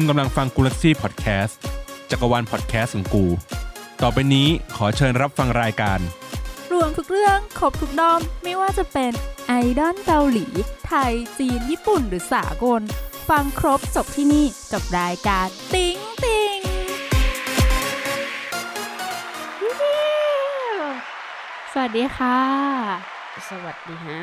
คุณกำลังฟังกูลักซี่พอดแคสต์จักรวาลพอดแคสต์ของกู ต่อไปนี้ขอเชิญรับฟังรายการ รวมทุกเรื่องครบทุกด้อม ไม่ว่าจะเป็นไอดอลเกาหลี ไทย จีน ญี่ปุ่น หรือสากล ฟังครบจบที่นี่กับรายการติ๊งติงสวัสดีค่ะ สวัสดีฮะ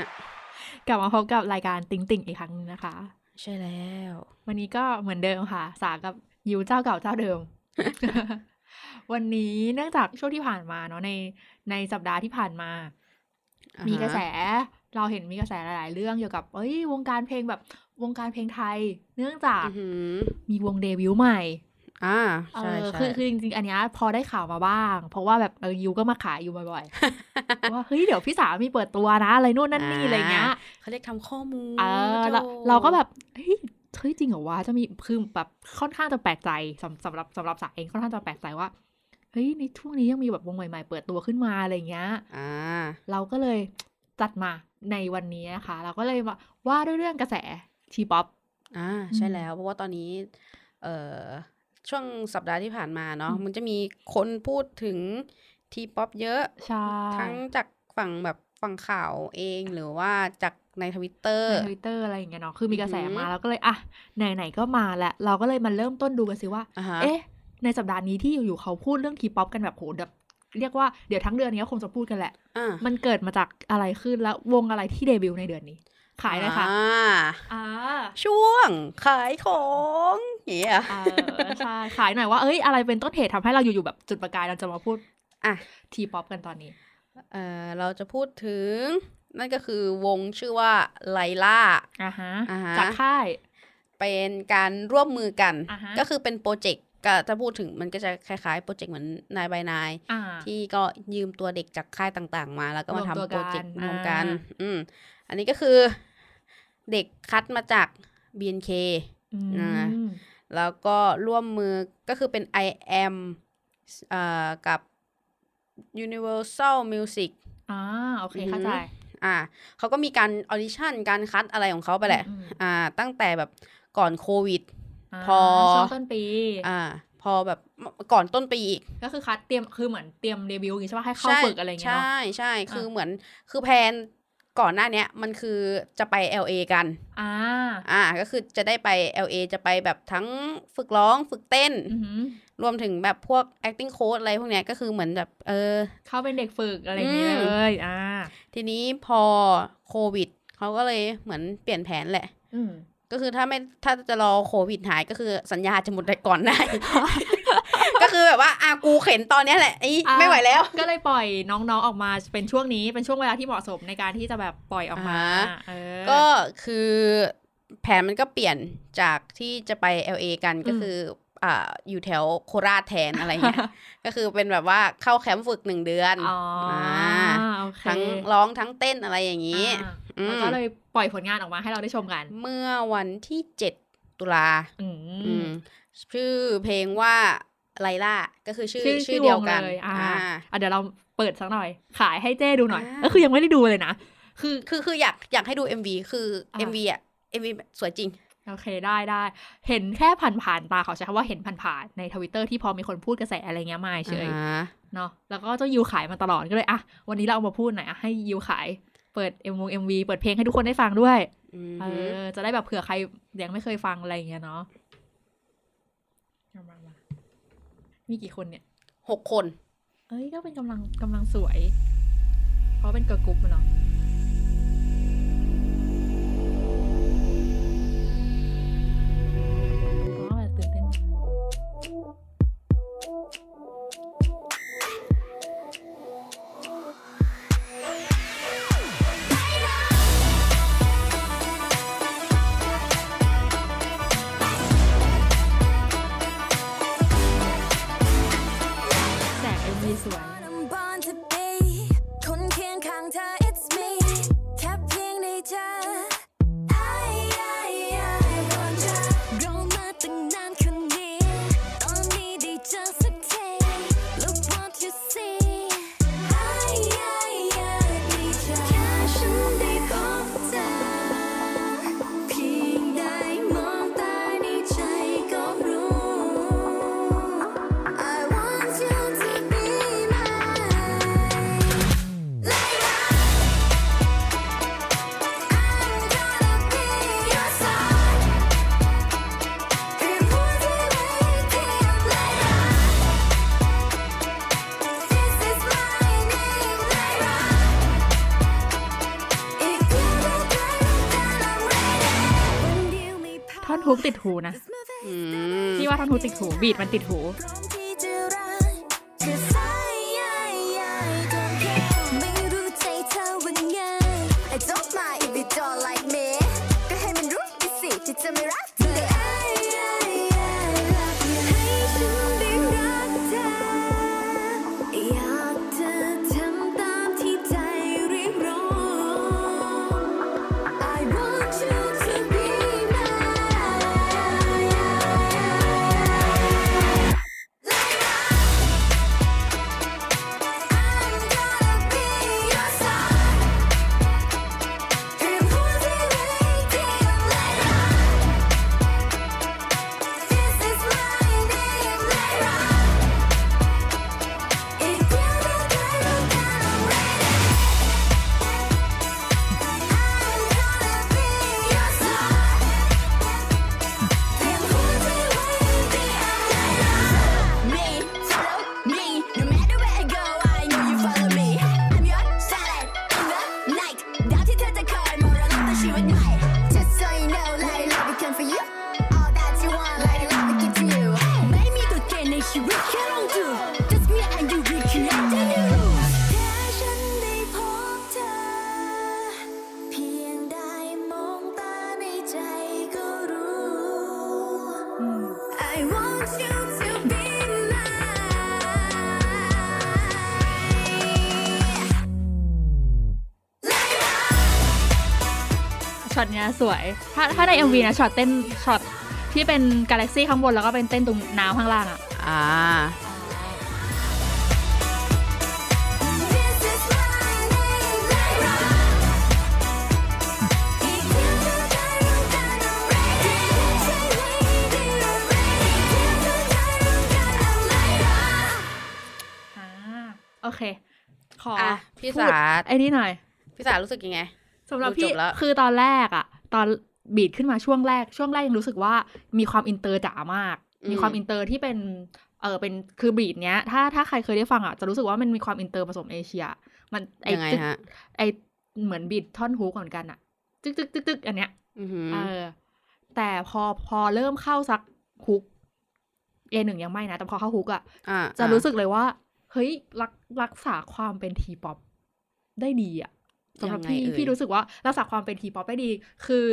กลับมาพบกับรายการติ๊งติงอีกครั้งหนึงนะคะ ใช่แล้ว วันนี้ก็เหมือนเดิมค่ะ สากับยูเจ้าเก่าเจ้าเดิม วันนี้เนื่องจากช่วงที่ผ่านมาเนาะในในสัปดาห์ที่ผ่านมาอ่าฮะมีกระแสเราเห็นมีกระแสหลาย ๆ เรื่องเกี่ยวกับ เอ้ย วงการเพลงแบบวงการเพลงไทย เนื่องจากอือหือมีวงเดบิวต์ใหม่ อ่าเอใช่อใช่คือคือจริงๆ อันเนี้ยพอได้ข่าวมาบ้าง เพราะว่าแบบเออยูก็มาขายอยู่บ่อยๆว่าเฮ้ยเดี๋ยวพี่สาวมีเปิดตัวนะอะไรนู่นนั่นนี่อะไรเงี้ยเขาเรียกทำข้อมูลเออเราโถเราก็แบบเฮ้ยเฮ้ยจริงเหรอวะจะมีคือแบบค่อนข้างจะแปลกใจสำสำหรับสำหรับสายเองค่อนข้างจะแปลกใจว่าเฮ้ยในช่วงนี้ยังมีแบบวงใหม่ๆ เปิดตัวขึ้นมาอะไรเงี้ยอ่าเราก็เลยจัดมาในวันนี้นะคะ เราก็เลยมาว่าด้วยเรื่องกระแสทีป๊อปอ่าใช่แล้วเพราะว่าตอนนี้ เอ่อ ช่วงสัปดาห์ที่ผ่านมาเนาะอืมมันจะมีคนพูดถึง T-Pop เยอะใช่ทั้งจากฝั่งแบบฝั่งข่าวเองหรือว่าจากในทวิตเตอร์ในทวิตเตอร์อะไรอย่างเงี้ยเนาะคือมีกระแสอือหือมาเราก็เลยอะไหนๆก็มาแล้ว เราก็เลยมาเริ่มต้นดูกันสิว่าอ่าฮะเอ๊ะ ในสัปดาห์นี้ที่อยู่ๆเขาพูดเรื่อง T-Pop กันแบบโหแบบเรียกว่าเดี๋ยวทั้งเดือนนี้ก็คงจะพูดกันแหละอ่ามันเกิดมาจากอะไรขึ้นแล้ววงอะไรที่เดบิวต์ในเดือนนี้ ขายเลยค่ะอ่าอ่าช่วงขายของเหี้ยเออใช่ขายหน่อยว่าเอ้ยอะไรเป็นต้นเหตุทำให้เราอยู่ๆแบบจุดประกายเราจะมาพูดอะ T-Popกันตอนนี้เอ่อเราจะพูดถึง นั่นก็คือวงชื่อว่าไลล่าอ่าฮะอ่าฮะจากค่าย เป็นการร่วมมือกันอ่าฮะก็คือเป็นโปรเจกต์ก็จะพูดถึงมันก็จะคล้ายๆโปรเจกต์เหมือน Nine by Nine อ่าที่ก็ยืมตัวเด็กจากค่ายต่างๆ มา แล้วก็มารวมตัวทำโปรเจกต์กันรวมกันอ่าอืมอันนี้ก็คือ เด็กคัดมาจาก BNK อือ่ามแล้วก็ร่วมมือก็คือเป็น I am เอ่อกับ Universal Music อ่าโอเคอือหือเข้าใจอ่าเขาก็มีการออดิชั่นการคัดอะไรของเขาไปแหละอืมอ่า ตั้งแต่แบบก่อนโควิดาพอช่วงต้นปี อ่า พอแบบก่อนต้นปีอีก ก็คือคัดเตรียมคือเหมือนเตรียมเดบิวต์อย่างงี้ใช่ป่ะให้เข้าใช่ฝึกอะไรอย่างเงี้ยเนาะใช่ใช่คืออะเหมือนคือแพลน ก่อนหน้าเนี้ยมันคือจะไป LA กันอ่าอ่า ก็คือจะได้ไป LA จะไปแบบทั้งฝึกร้องฝึกเต้นอือหือรวมถึงแบบพวก acting coach อะไรพวกเนี้ยก็คือเหมือนแบบเออ เข้าเป็นเด็กฝึกอะไรอย่างเงี้ยอืมเลยอ่าทีนี้พอโควิดเขาก็เลยเหมือนเปลี่ยนแผนแหละอืมก็คือถ้าไม่ถ้าจะรอโควิดหายก็คือสัญญาจะหมดไปก่อนได้ ก็คือแบบว่าอากูเข็นตอนเนี้ยแหละไอ้อะไม่ไหวแล้ว ก็เลยปล่อยน้องๆออกมาเป็นช่วงนี้เป็นช่วงเวลาที่เหมาะสมในการที่จะแบบปล่อยออกมาอ่าฮะเออก็คือแผนมันก็เปลี่ยนจากที่จะไป LA กันก็อืมคืออ่าอยู่แถวโคราชแทนอะไรเงี้ย ก็คือเป็นแบบว่าเข้าแคมป์ฝึกหนึ่งเดือนอ๋ออาโอเคทั้งร้องทั้งเต้นอะไรอย่างนี้อ่าอืมแล้วก็เลยปล่อยผลงานออกมาให้เราได้ชมกัน เมื่อวันที่7ตุลาอือืมมชื่อเพลงว่า ไลล่าก็คือชื่อชื่อเดียวกันลอ่าอ่าอะเดี๋ยวเราเปิดสักหน่อย ขายให้เจ้ดูหน่อยอ่าก็คือยังไม่ได้ดูเลยนะคือคือคืออยากอยากให้ดู MV คืออ่า MV อะ MV สวยจริงโอเคได้ได้ เห็นแค่ผ่านๆตาเขาใช้คำว่าเห็นผ่านๆในทวิตเตอร์ที่พอมีคนพูดกระแสอะไรเงี้ยมาเฉยอ่าเนาะแล้วก็เจ้ายิวขายมาตลอดก็เลยอะวันนี้เราเอามาพูดหน่อยอะให้ยิวขายเปิดเอ็มวงเอ็มวีเปิดเพลงให้ทุกคนได้ฟังด้วยอืมเออจะได้แบบเผื่อใครยังไม่เคยฟังอะไรอย่างเงี้ยเนาะเอามามา มีกี่คนเนี่ยหกคน เอ้ยก็เป็นกำลังกำลังสวย เพราะเป็น girl group อะเนาะ สงเอ็มวีสวย บีดมันติดหู ช็อตเนี้ยสวย ถ้าถ้าใน MV นะช็อตเต้นช็อตที่เป็นกาแล็กซี่ข้างบนแล้วก็เป็นเต้นตรงน้ำข้างล่างอะ อ่า This is my name, Lyra. If you don't know that I'm ready, say maybe I'm ready. If you don't know that I'm Lyra. อ่าโอเค ขออะพี่พูดสาไอ้นี่หน่อย พี่สารู้สึกยังไง สำหรับดูพี่จบแล้วคือตอนแรกอะตอน beat ขึ้นมาช่วงแรก ช่วงแรกยังรู้สึกว่ามีความอินเตอร์จ๋ามาก มีความอินเตอร์ที่เป็นเออเป็นคือ beat เนี้ย ถ้าถ้าใครเคยได้ฟังอะจะรู้สึกว่ามันมีความอินเตอร์ผสมเอเชีย มันไอยังไงจึ๊กฮะไอเหมือน beat ท่อน hook เหมือนกันอะจึ๊กจึ๊กจึ๊กจึ๊กอันเนี้ยอือหือเออ แต่พอพอเริ่มเข้าสัก hookเอหนึ่งยังไม่นะ แต่พอเข้า hook อะอ่าจะอ่ารู้สึกเลยว่า เฮ้ยรักรักษาความเป็นทีป๊อปได้ดีอะ สำหรับพี่ยังไงเอ่ยพี่รู้สึกว่ารักษาความเป็นทีป๊อปได้ดี คือ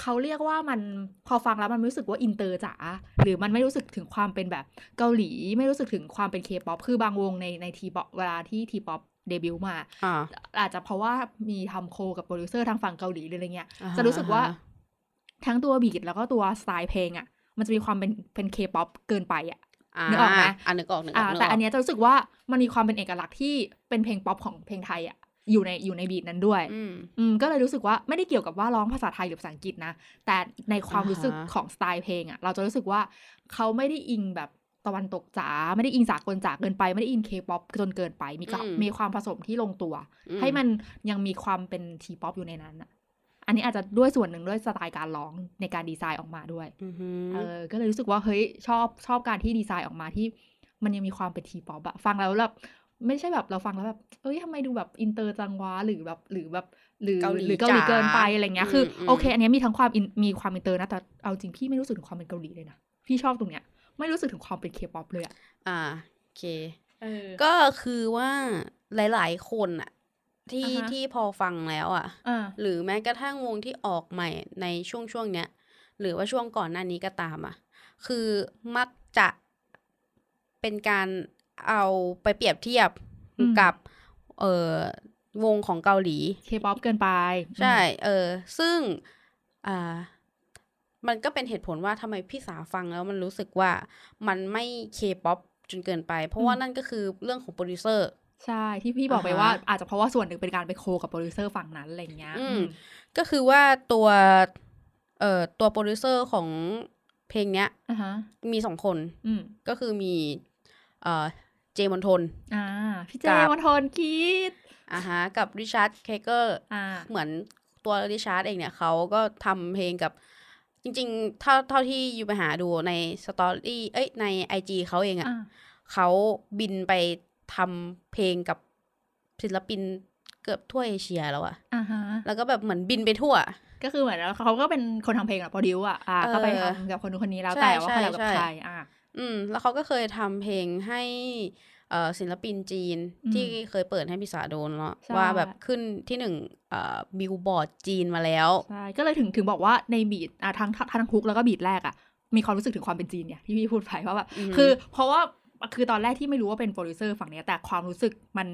เขาเรียกว่ามันพอฟังแล้วมันไม่รู้สึกว่าอินเตอร์จ๋าหรือมันไม่รู้สึกถึงความเป็นแบบเกาหลี ไม่รู้สึกถึงความเป็นเคป๊อปคือบางวงในในทีป๊อปเวลาที่ทีป๊อปเดบิวต์มาอ่าอาจจะเพราะว่ามีทำ co กับโปรดิวเซอร์ทางฝั่งเกาหลีหรืออะไรเงี้ยอ่าฮะจะรู้สึกว่าอ่าฮะทั้งตัว beat แล้วก็ตัวสไตล์เพลงอะ่ะ มันจะมีความเป็นเป็นเคป๊อปเกินไปอะ่ะอ่านึกออกไหมอ่านึกออกนึกออ่าอกกแต่อันกเนี้ยจะรู้สึกว่ามันมีความเป็นเอกลักษณ์ที่เป็นเพลงป๊อปของเพลงไทยอะ่ะ อยู่ในอยู่ใน beat นั้นด้วยอืมอืมก็เลยรู้สึกว่าไม่ได้เกี่ยวกับว่าร้องภาษาไทยหรือภาษาอังกฤษนะ แต่ในความอ่าฮะรู้สึกของสไตล์เพลงอะ่ะ เราจะรู้สึกว่าเขาไม่ได้อิงแบบตะวันตกจ๋าไม่ได้อิงสากลจ๋าเกินไป ไม่ได้อิงเคป๊อปจนเกินไป มีกับมีความผสมที่ลงตัวอืให้มันยังมีความเป็นทีป๊อปอยู่ในนั้นอะอันนี้อาจจะด้วยส่วนหนึ่งด้วยสไตล์การร้องในการดีไซน์ออกมาด้วยอือหือเออ ก็เลยรู้สึกว่าเฮ้ยชอบชอบการที่ดีไซน์ออกมาที่มันยังมีความเป็นทีป๊อปอะฟังแล้วแบบ ไม่ใช่แบบเราฟังแล้วแบบ เอ้ยทำไมดูแบบอินเตอร์จังวะหรือแบบหรือแบบหรือเกาหลีหรือเกาหลีจ๋าเกินไปอะไรเงี้ยคืออมโอเค อันเนี้ยมีทั้งความอินมีความอินเตอร์นะแต่เอาจริงพี่ไม่รู้สึกถึงความเป็นเกาหลีเลยนะพี่ชอบตรงเนี้ย ไม่รู้สึกถึงความเป็นเคป๊อปเลยอะอ่าโอเคเออก็คือว่าหลาย ๆ คนอะที่อ่าฮะที่พอฟังแล้วอะอ่าหรือแม้กระทั่งวงที่ออกใหม่ในช่วงช่วงเนี้ย หรือว่าช่วงก่อนหน้านี้ก็ตามอะคือมักจะเป็นการ เอาไปเปรียบเทียบอืมกับ เอ่อวงของเกาหลีเคป๊อปเกินไป ใช่ เออ ซึ่ง อ่า มันก็เป็นเหตุผลว่าทำไมพี่สาฟังแล้วมันรู้สึกว่ามันไม่เคป๊อปจนเกินไป เพราะว่านั่นก็คือเรื่องของโปรดิวเซอร์ ใช่ ที่พี่บอกไปอ่าฮะว่าอาจจะเพราะว่าส่วนหนึ่งเป็นการไป co กับโปรดิวเซอร์ฝั่งนั้นอะไรเงี้ยอืมอืมก็คือว่าตัว เอ่อ ตัวโปรดิวเซอร์ของเพลงเนี้ยอ่าฮะมีสองคนอืมก็คือมี เอ่อ เจมอนทนอ่าพี่เจกับวันทนคิดอ่าฮะกับริชาร์ดเคเกอร์อ่าเหมือนตัวริชาร์ดเองเนี่ยเขาก็ทำเพลงกับจริงๆ เท่าเท่าที่อยู่ไปหาดูในสตอรี่เอ้ยในไอจีเขาเองอะ่ะอ่าเขาบินไปทำเพลงกับศิลปินเกือบทั่วเอเชียแล้วอะอ่าฮะแล้วก็แบบเหมือนบินไปทั่ว ก็คือเหมือนเขาก็เป็นคนทำเพลงอะโปรดิวอะอ่าเออก็ไปทำกับคนนู้นคนนี้แล้วใช่แต่ว่าใช่เขาอยากกับใช่ใครอะ อืม แล้วเขาก็เคยทำเพลงให้เอ่อศิลปินจีนอืมที่เคยเปิดให้พิสาโดนเนาะใช่ว่าแบบขึ้นที่หนึ่งเอ่อบิลบอร์ดจีนมาแล้วใช่ก็เลยถึงถึงบอกว่าใน beat อะทั้งทั้ง hook แล้วก็ beat แรกอะมีความรู้สึกถึงความเป็นจีนเนี่ยที่พี่พูดไปว่าแบบอืมคือเพราะว่าคือตอนแรกที่ไม่รู้ว่าเป็นโปรดิวเซอร์ฝั่งเนี้ยแต่ความรู้สึกมัน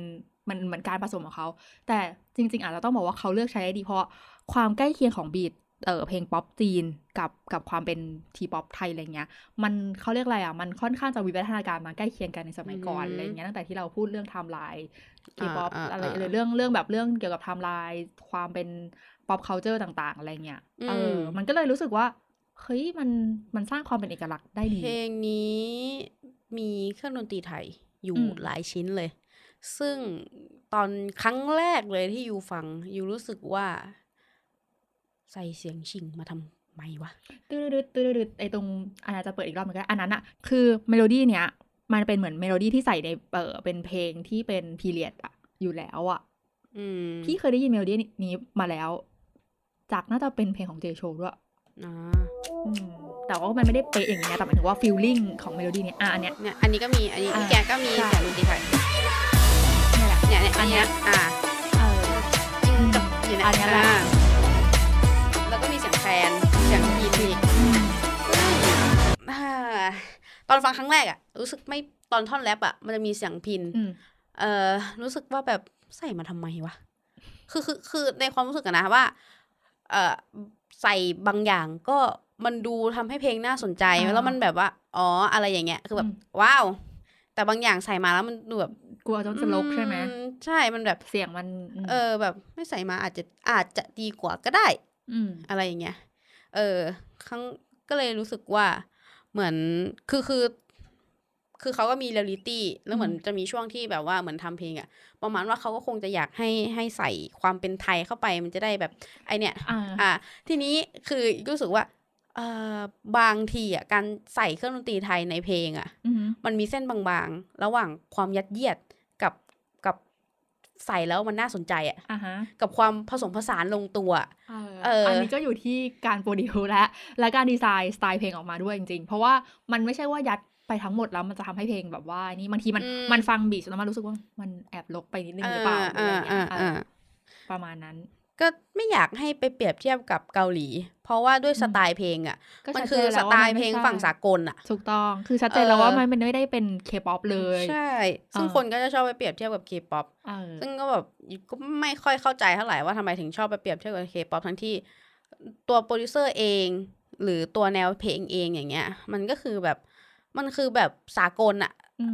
มันเหมือนการผสมของเขา แต่จริง ๆ อาจจะต้องบอกว่าเขาเลือกใช้ได้ดีเพราะความใกล้เคียงของ beat เออเพลงป๊อปจีนกับกับความเป็นทีป๊อปไทยอะไรเงี้ย มันเขาเรียกอะไรอะ มันค่อนข้างจะวิวัฒนาการมาใกล้เคียงกันในสมัยก่อนอือหือออะไรเงี้ยตั้งแต่ที่เราพูดเรื่องไทม์ไลน์เคป๊อปอ่าอ่าอะไรอ่าหรือเรื่องเรื่องแบบเรื่องเกี่ยวกับไทม์ไลน์ความเป็น pop culture ต่างๆ อะไรเงี้ยเอออืมมันก็เลยรู้สึกว่าเฮ้ยมันมันสร้างความเป็นเอกลักษณ์ได้ดีเพลงนี้มีเครื่องดนตรีไทยอยู่อืมหลายชิ้นเลย ซึ่งตอนครั้งแรกเลยที่ you ฟัง you รู้สึกว่า ใส่เสียงฉิ่งมาทำไมวะตืดๆตืดๆไอตรงอันนั้นจะเปิดอีกรอบเหมือนกันอันนั้นอะคือเมโลดี้เนี้ยมันเป็นเหมือนเมโลดี้ที่ใส่ในเออเป็นเพลงที่เป็น period อะอยู่แล้วอะอืมพี่เคยได้ยินเมโลดี้นี้มาแล้ว จากน่าจะเป็นเพลงของเจโชด้วยอ่าอืมแต่ว่ามันไม่ได้เป๊ะอย่างนี้นะแต่หมายถึงว่า feeling ของเมโลดี้เนี้ยอะอันเนี้ยเนี่ยอันนี้ก็มีอันนี้อ่าแกก็มีใช่เสียงดนตรีไทยเนี่ยแหละเนี่ยเนี่ยอัอันนเนี้เนี้ยยอ่าเอออยู่อันเนี้ยแหละ ตอนฟังครั้งแรกอะรู้สึกไม่ตอนท่อนแรปอะมันจะมีเสียงพินอืมเอ่อรู้สึกว่าแบบใส่มาทำไมวะคือคือคือในความรู้สึกอะนะว่า เอ่อใส่บางอย่างก็มันดูทำให้เพลงน่าสนใจอ่าแล้วมันแบบว่า อ๋ออะไรอย่างเงี้ยคือแบบอืมว้าว แต่บางอย่างใส่มาแล้วมันดูแบบกลัวจะลกใช่ไหมอืใช่มันแบบเสียงมันมเออ แบบ ไม่ใส่มาอาจจะอาจจะดีกว่าก็ได้ อืมอะไรอย่างเงี้ย เออ ครั้งก็เลยรู้สึกว่า เหมือนคือคือคือเขาก็มีเรียลลิตี้แล้วเหมือนอืมจะมีช่วงที่แบบว่าเหมือนทำเพลงอะประมาณว่าเขาก็คงจะอยากให้ให้ใส่ความเป็นไทยเข้าไปมันจะได้แบบ ไอเนี้ยอ่าอะทีนี้คือรู้สึกว่าเอ่อบางทีอะการใส่เครื่องดนตรีไทยในเพลงอะอืมมันมีเส้นบางๆ ระหว่างความยัดเยียดกับกับ ใส่แล้วมันน่าสนใจอะอ่าฮะกับความผสมผสานลงตัวเออเอออัอันนี้ก็อยู่ที่การโปรดิวและและการดีไซน์สไตล์เพลงออกมาด้วยจริงๆ เพราะว่ามันไม่ใช่ว่ายัดไปทั้งหมดแล้วมันจะทำให้เพลงแบบว่า นี่บางทีมันอืมมันฟังบีทแล้วมันรู้สึกว่ามันแอบลกไปนิดนึงหรือเปล่าหรืออะไรเงี้ยอ่าเอออ่าประมาณนั้น ก็ไม่อยากให้ไปเปรียบเทียบกับเกาหลี เพราะว่าด้วยสไตล์เพลงอะก็มันชัดคืเจอนสแล้วไตว่าล์มันเพไม่ลงใช่ฝั่งสากลอะ ถูกต้อง คือชัดเจนแล้วเออว่ามันไม่ได้เป็นเคป๊อปเลย ใช่ ซึ่งอ่าคนก็จะชอบไปเปรียบเทียบกับเคป๊อปเออซึ่งก็แบบก็ไม่ค่อยเข้าใจเท่าไหร่ว่าทำไมถึงชอบไปเปรียบเทียบกับเคป๊อปทั้งที่ตัวโปรดิวเซอร์เอง หรือตัวแนวเพลงเองอย่างเงี้ย มันก็คือแบบมันคือแบบสากลอะ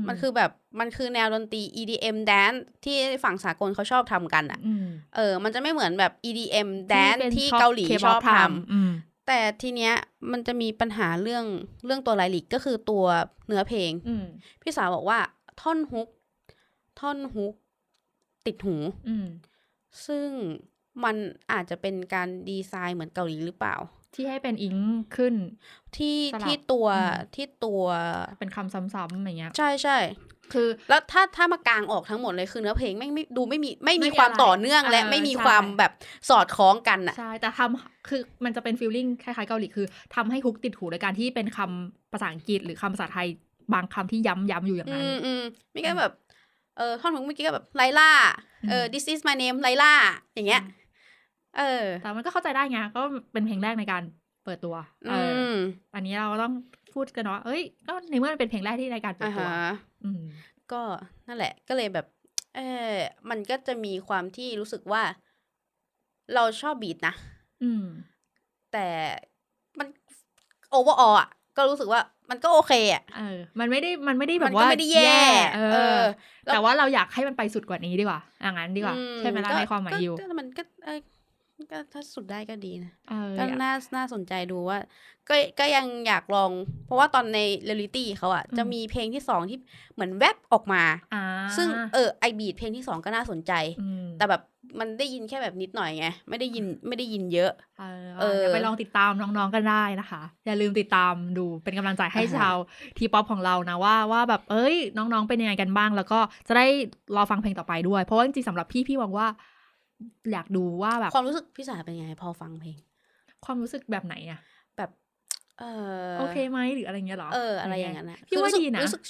มันคือแบบมันคือแนวดนตรี EDM dance ที่ฝั่งสากลเขาชอบทำกันอะมเออ มันจะไม่เหมือนแบบ EDM dance เป็นที่ชอบเกาหลี K-pop ชอบทำอืมแต่ทีเนี้ยมันจะมีปัญหาเรื่องเรื่องตัวไลลิกก็คือตัวเนื้อเพลงอืมพี่สาวบอกว่าท่อนฮุก ท่อนฮุก ติดหูอืมซึ่งมันอาจจะเป็นการดีไซน์เหมือนเกาหลีหรือเปล่า ที่ให้เป็นอิงขึ้น ที่สลับที่ตัวอืมที่ตัวเป็นคำซ้ำๆอย่างเงี้ย ใช่ใช่คือ แล้วถ้าถ้ามากางออกทั้งหมดเลยคือเนื้อเพลงไม่ไม่ดูไม่มีไม่ไม่มีมีความอะไรต่อเนื่องและเออไม่มีใช่ความแบบสอดคล้องกันอะใช่แต่ทำคือมันจะเป็นฟีลลิ่งคล้ายๆเกาหลีคือทำให้ฮุกติดหูโดยการที่เป็นคำภาษาอังกฤษหรือคำภาษาไทยบางคำที่ย้ำย้ำๆอยู่อย่างอืนั้นมอืมไม่ก็แบบเออท่อนฮุกเมื่อกี้ก็แบบไลล่าเอออืม this is my name ไลล่าอย่างเงี้ย เออ แต่มันก็เข้าใจได้ไงก็เป็นเพลงแรกในการเปิดตัวเออือมอันนี้เราก็ต้องพูดกันเนาะเอ้ย ก็ในเมื่อมันเป็นเพลงแรกที่ในการเปิดอ่าตัวฮะอืมก็นั่นแหละ ก็เลยแบบ เออมันก็จะมีความที่รู้สึกว่า เราชอบ beat นะอืม แต่มันโอเวอร์ออะ ก็รู้สึกว่ามันก็โอเคอะเออ มันไม่ได้มันไม่ได้แบมับก็ว่าไม่ได้แย่ เอเอออแล้วแต่ว่าเราอยากให้มันไปสุดกว่านี้ดีกว่าอย่างนั้นดีกว่าอืใช่ไหมล่ะก็ในความหมายก็อยู่ก็มันก็เออ ก็ถ้าสุดได้ก็ดีนะเออก็อยากน่าน่าสนใจดูว่า ก็ก็ยังอยากลอง เพราะว่าตอนในเรียลิตี้เขาอะอืมจะมีเพลงที่สองที่เหมือนแวบออกมาอ่าซึ่งเออไอบีดเพลงที่สองก็น่าสนใจมแต่แบบมันได้ยินแค่แบบนิดหน่อยไง ไม่ได้ยินไม่ได้ยินเยอะ เออเออเดี๋ยวไปลองติดตามน้องๆกันได้นะคะ อย่าลืมติดตามดูเป็นกำลังใจให้อ่าฮะชาวทีป๊อปของเรานะว่าว่าแบบเอ้ยน้องๆเป็นยังไงกันบ้าง แล้วก็จะได้รอฟังเพลงต่อไปด้วย เพราะว่าจริงๆสำหรับพี่พี่หวังว่า อยากดูว่าแบบความรู้สึกพี่สาเป็นไง พอฟังเพลง ความรู้สึกแบบไหนอะแบบเออโอเคไหมหรืออะไรเงี้ยเหรอเอออะไรอย่างนั้นนะพี่ว่าคือรู้สึกดีนะรู้สึก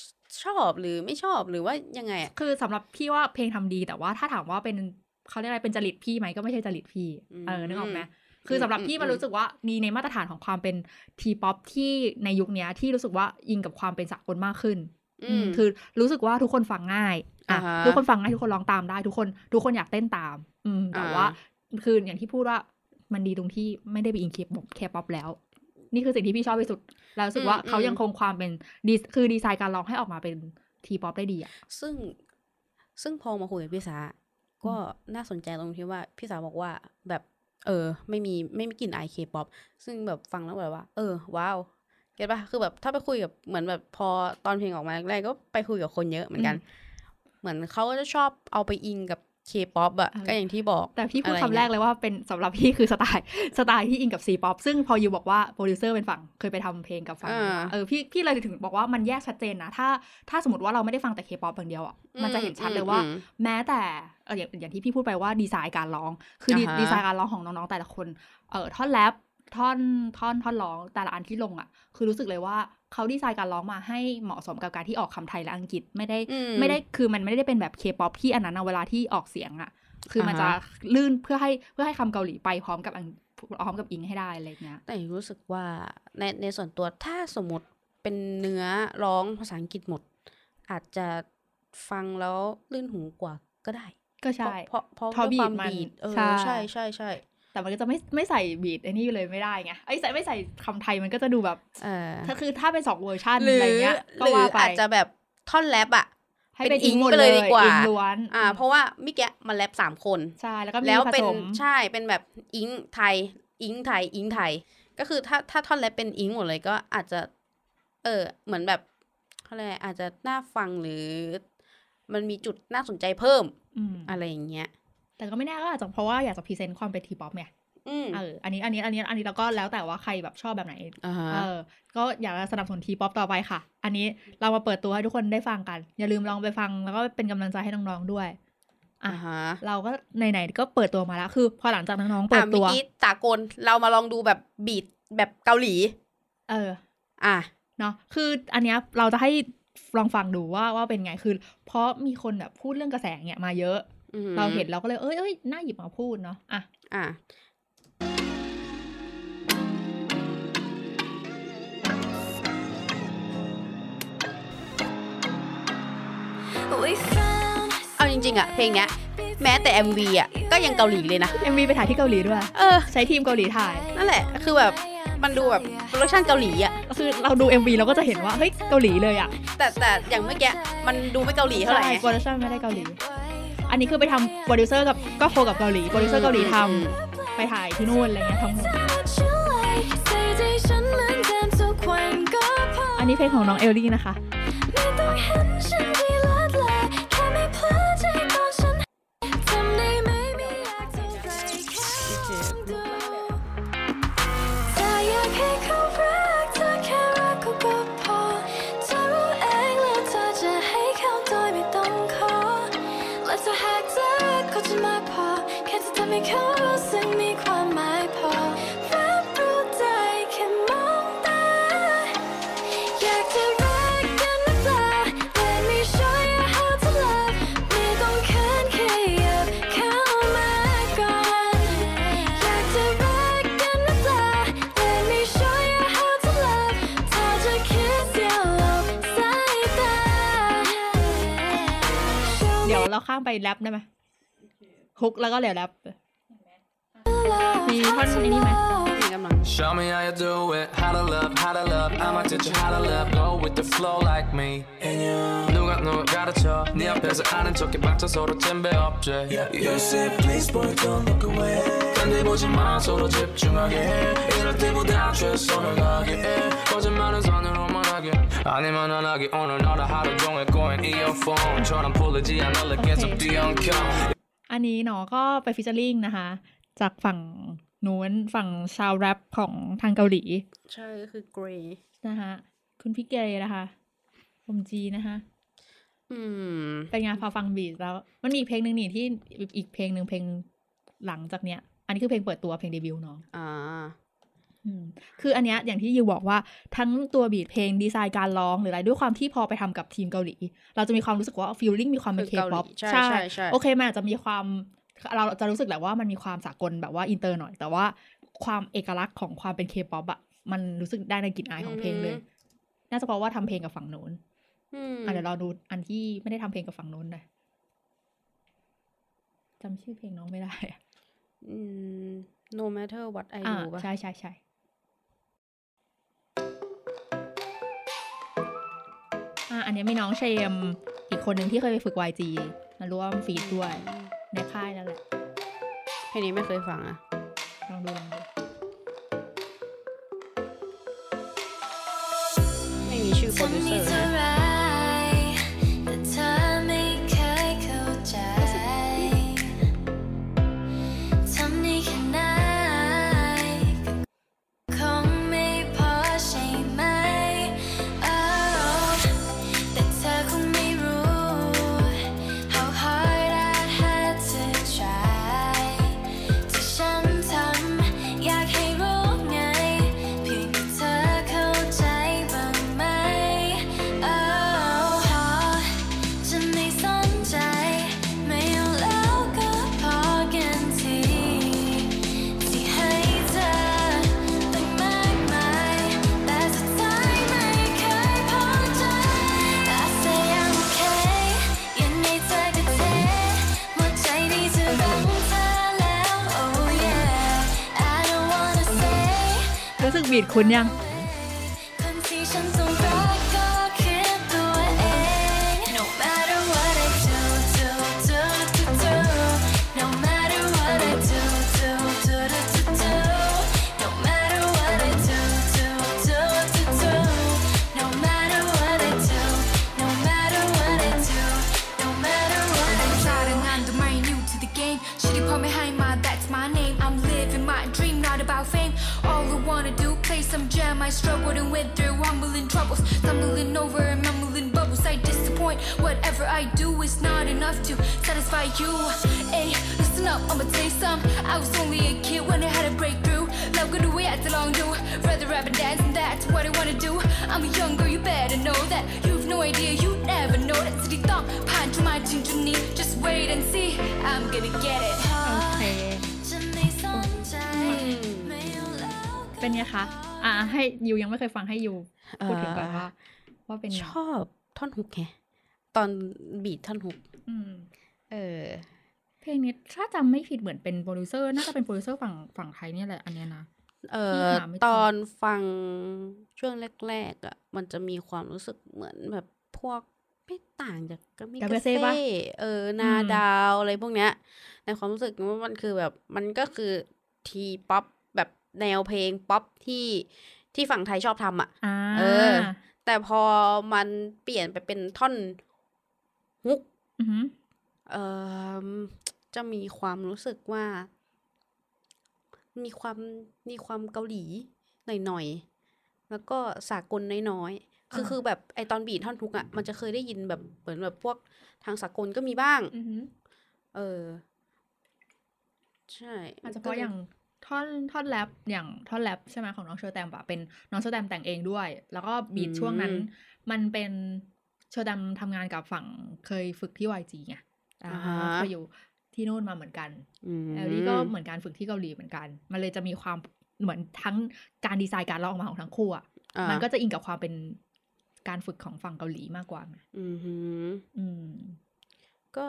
ชอบหรือไม่ชอบหรือว่ายังไงอะคือสำหรับพี่ว่าเพลงทำดีแต่ว่าถ้าถามว่าเป็นเขาเรียกอะไรเป็นจริตพี่ไหมก็ไม่ใช่จริตพี่เออนึกออกไหมคือสำหรับพี่มันรู้สึกว่าดีในมาตรฐานของความเป็นทีป๊อปที่ในยุคเนี้ยที่รู้สึกว่าอิงกับความเป็นสากลมากขึ้นอืมคือรู้สึกว่าทุกคนฟังง่ายอะอ่าฮะทุกคนฟังง่ายทุกคนร้องตามได้ทุกคน ทุกคนอยากเต้นตาม อืมแต่อ่าว่าคืออย่างที่พูดว่ามันดีตรงที่ไม่ได้ไปอิง K-pop K-pop แล้ว นี่คือสิ่งที่พี่ชอบที่สุด แล้วรู้สึกว่าเขายังคงความเป็นดีคือดีไซน์การร้องให้ออกมาเป็น T-pop ได้ดีอะซึ่งซึ่งพอมาคุยกับพี่สาก็น่าสนใจตรงที่ว่าพี่สาบอกว่าแบบ เออ ไม่มีไม่มีกลิ่นไอเคป๊อปซึ่งแบบฟังแล้วแบบว่า เออ ว้าว get ปะคือแบบถ้าไปคุยกับเหมือนแบบพอตอนเพลงออกมาแรกๆก็ไปคุยกับคนเยอะเหมือนกัน เหมือนเขาก็จะชอบเอาไปอิงกับ เคป๊อปอะเออก็อย่างที่บอก แต่พี่พูดอะไรคำแรกเงี้ยเลยว่าเป็นสำหรับพี่คือสไตล์สไตล์ที่อิงกับ C-pop ซึ่งพอ you บอกว่าโปรดิวเซอร์เป็นฝั่งเคยไปทำเพลงกับฝั่งนี้มาเออพี่พี่เลยถึงบอกว่ามันแยกชัดเจนนะ ถ้าถ้าสมมติว่าเราไม่ได้ฟังแต่เคป๊อปอย่างเดียวอะมันจะเห็นชัดเลยว่าอืมแม้แต่เอออย่างอย่างที่พี่พูดไปว่าดีไซน์การร้อง คือดีอ่าฮะดีไซน์การร้องของน้องๆแต่ละคนเออท่อนแรป ท่อนท่อนท่อนร้องแต่ละอันที่ลงอะ คือรู้สึกเลยว่าเขาดีไซน์การร้องมาให้เหมาะสมกับการที่ออกคำไทยและอังกฤษไม่ได้อืมไม่ได้คือมันไม่ได้เป็นแบบเคป๊อปที่อันนั้นอะเวลาที่ออกเสียงอะ คือมันจะอ่าฮะลื่นเพื่อให้เพื่อให้คำเกาหลีไปพร้อมกับอังพร้อมกับอิงให้ได้อะไรเงี้ยแต่รู้สึกว่าในในส่วนตัวถ้าสมมติเป็นเนื้อร้องภาษาอังกฤษหมด อาจจะฟังแล้วลื่นหูกว่าก็ได้ ก็ใช่ เพราะเพราะเพราะด้วยความ beat มันบีทเออใช่ใช่ใช่ใช่ แต่มันก็จะไม่ไม่ใส่ beat ไอ้นี่เลยไม่ได้ไงไอ้ใส่ไม่ใส่คำไทยมันก็จะดูแบบเออถ้าคือถ้าเป็นสองเวอร์ชันหรืออะไรเงี้ยหก็รือว่าไปอาจจะแบบท่อนแรปอะให้เป็นเป็นอิอิงงหมดไปเลเลยยดีกว่าอิงล้วนอ่า เพราะว่ามิแกะมันแรปสามคนใช่แล้วก็มีแล้วผเป็นสมใช่เป็นแบบอิงไทย อิงไทย อิงไทย ก็คือถ้าถ้าท่อนแรปเป็นอิงหมดเลยก็อาจจะ เออ เหมือนแบบเขาเรียกอะไรอาจจะน่าฟังหรือ มันมีจุดน่าสนใจเพิ่มอืมอะไรอย่างเงี้ย แต่ก็ไม่แน่ก็อาจจะเพราะว่าอยากจะ present ความเป็น T-pop ไงอืมเอออันนี้อันนี้อันนี้อันนี้แล้วก็แล้วแต่ว่าใครแบบชอบแบบไหนอ่าฮะเออ ก็อยากจะสนับสนุน T-pop ต่อไปค่ะ อันนี้เรามาเปิดตัวให้ทุกคนได้ฟังกัน อย่าลืมลองไปฟังแล้วก็เป็นกำลังใจให้น้องๆด้วยอะอ่าฮะเราก็ไหนๆก็เปิดตัวมาแล้วคือ พอหลังจากน้องๆเปิอะเมื่อกี้ตากลเรามาลองดูแบบ beat แบบเกาหลี เออ อะเนาะคืออันเนี้ยเราจะให้ลองฟังดูว่าว่าเป็นไงคือ เพราะมีคนแบบพูดเรื่องกระแสเนี่ยมาเยอะอืม เราเห็นเราก็เลยเอ้ยเอ้ยน่าหยิบมาพูดเนาะอะอะ We found เอาจริงๆอะเพลงเนี้ยแม้แต่ MV อะก็ยังเกาหลีเลยนะ MV ไปถ่ายที่เกาหลีด้วย เออ ใช้ทีมเกาหลีถ่าย นั่นแหละ คือแบบมันดูแบบโปรดักชันเกาหลีอะคือเราดู MV เราก็จะเห็นว่า เฮ้ย เกาหลีเลยอะ แต่แต่อย่างเมื่อกี้มันดูไม่เกาหลีเท่าไหร่ ใช่ไง production ไม่ได้เกาหลี อันนี้คือไปทำโปรดิวเซอร์กับก็ co กับเกาหลีโปรดิวเซอร์เกาหลีทำไปถ่ายที่นู่นอะไรเงี้ยทำหมด what you like ใส่ใจฉันเหมือนเดิมทุกวันก็พออันนี้เพลงของน้องเอลลี่นะคะ ข้ามไปแรปได้ไหมฮุกแล้วก็เดี๋ยวแรป love มีท่อนไอ้นี่ไหม นี่กำลัง Show me how you do it. How to love, how to love. I'ma teach you how to love. Go with the flow like me. And you. 누가 누가 가르쳐. 네 앞에서 아는 척해 박자 서로 잼배 없지. You say please boy don't look away. 딴데 보지 마 서로 집중하게 해. 이럴 때보다 최선을 다하게 해. 거짓말은 선으로 말하게. 아니면 안 하게. 오늘 너를 하루 종일 꼬인 이어폰처럼 풀리지 않을래 계속 뛰어켜. อันนี้เนาะก็ไปฟิชเชอริงนะคะ จากฝั่งนู้นฝั่งชาวแรปของทางเกาหลี ใช่ก็คือเกรย์ นะคะคุณพี่เกรนะคะผมจีนะคะ อืม เป็นไงานพอฟังบีทแล้ว มันมีอีกเพลงหนึ่งนี่ที่อีกเพลงหนึ่งเพลง หลังจากเนี้ย อันนี้คือเพลงเปิดตัวเพลงเดบิวต์เนาะ อ่า อืม คืออันเนี้ยอย่างที่ you บอกว่าทั้งตัว beat เพลงดีไซน์การร้องหรืออะไรด้วยความที่พอไปทำกับทีมเกาหลี เราจะมีความรู้สึกว่า feeling มีความเป็น K คือเกาหลีป๊อปใช่ใช่ใช่โอเคมันอาจจะมีความเราจะรู้สึกแหละว่ามันมีความสากลแบบว่าอินเตอร์หน่อย แต่ว่าความเอกลักษณ์ของความเป็นเคป๊อปอะมันรู้สึกได้ในกลิ่นอายของเพลงเลย น่าจะเพราะว่าทำเพลงกับฝั่งโน้นอืมอะเดี๋ยวเราดูอันที่ไม่ได้ทำเพลงกับฝั่งโน้นหน่อยจำชื่อเพลงน้องไม่ได้อะอืม no matter what I อ่า do ป่ะใช่ใช่ใช่ อ่าอันนี้มีน้องเชมอีกคนหนึ่งที่เคยไปฝึก YG มาร่วม feat ด้วย ในค่ายนั่นแหละเพลงนี้ไม่เคยฟังอะลองดูลองดูไม่มีชื่อโปรดิวเซอร์ รู้สึกบีดคุณยัง I struggled and went through humbling troubles, stumbling over and mumbling bubbles. I disappoint. Whatever I do is not enough to satisfy you. Hey, listen up, I'ma tell you some. I was only a kid when I had a breakthrough. Love good the way I long do. Rather rap and dance, and that's what I wanna do. I'm a young girl, you better know that. You've no idea, you never know that. City thumb, punch my chin to knee. Just wait and see, I'm gonna get it. โอเค จะไม่สนใจไม่เอาแล้วก็ เป็นไงคะ อ่าให้ยูยังไม่เคยฟังให้ยูพูดถึงก่อนเอ่อว่า ว่าเป็นไงชอบท่อนฮุกแฮะตอนบีทท่อนฮุกอืมเออ เพลงนี้ถ้าจำไม่ผิดเหมือนเป็นโปรดิวเซอร์น่าจะเป็นโปรดิวเซอร์ฝั่งฝั่งไทยเนี่ยแหละอันเนี้ยนะเอที่อหาไม่เจอตอนฟังช่วงแรกๆอะ มันจะมีความรู้สึกเหมือนแบบพวกไม่ต่างจากกามิกากาเบเซ่เซ่ปะเออนาอืมดาวอะไรพวกเนี้ยในความรู้สึกว่ามันคือแบบ มันก็คือ T-pop แบบแนวเพลงป๊อปที่ที่ฝั่งไทยชอบทำอะอ่าเออ แต่พอมันเปลี่ยนไปเป็นท่อน hook อือหือเอ่อจะมีความรู้สึกว่า มีความมีความเกาหลีหน่อยๆ แล้วก็สากลน้อยๆ คืออ่าคือแบบไอตอน beat ท่อน hook อะมันจะเคยได้ยินแบบเหมือนแบบพวกทางสากลก็มีบ้างอือหือเออ ใช่อาจจะเพก็ราะลอย่าง ท่อนท่อนแรปอย่างท่อนแรปใช่ไหมของน้องเชอร์แตมปะเป็นน้องเชอร์แตมแต่งเองด้วย แล้วก็บีทช่วงนั้น มันเป็นเชอร์แตมทำงานกับฝั่งเคยฝึกที่ YG ไงอ่าอ่าฮะเคยอยู่ที่นู่นมาเหมือนกันอืมแอลลี่ก็เหมือนการฝึกที่เกาหลีเหมือนกัน มันเลยจะมีความเหมือนทั้งการดีไซน์การร้องออกมาของทั้งคู่อะอ่ามันก็จะอิงกับความเป็นการฝึกของฝั่งเกาหลีมากกว่าไงอืมหืออืมก็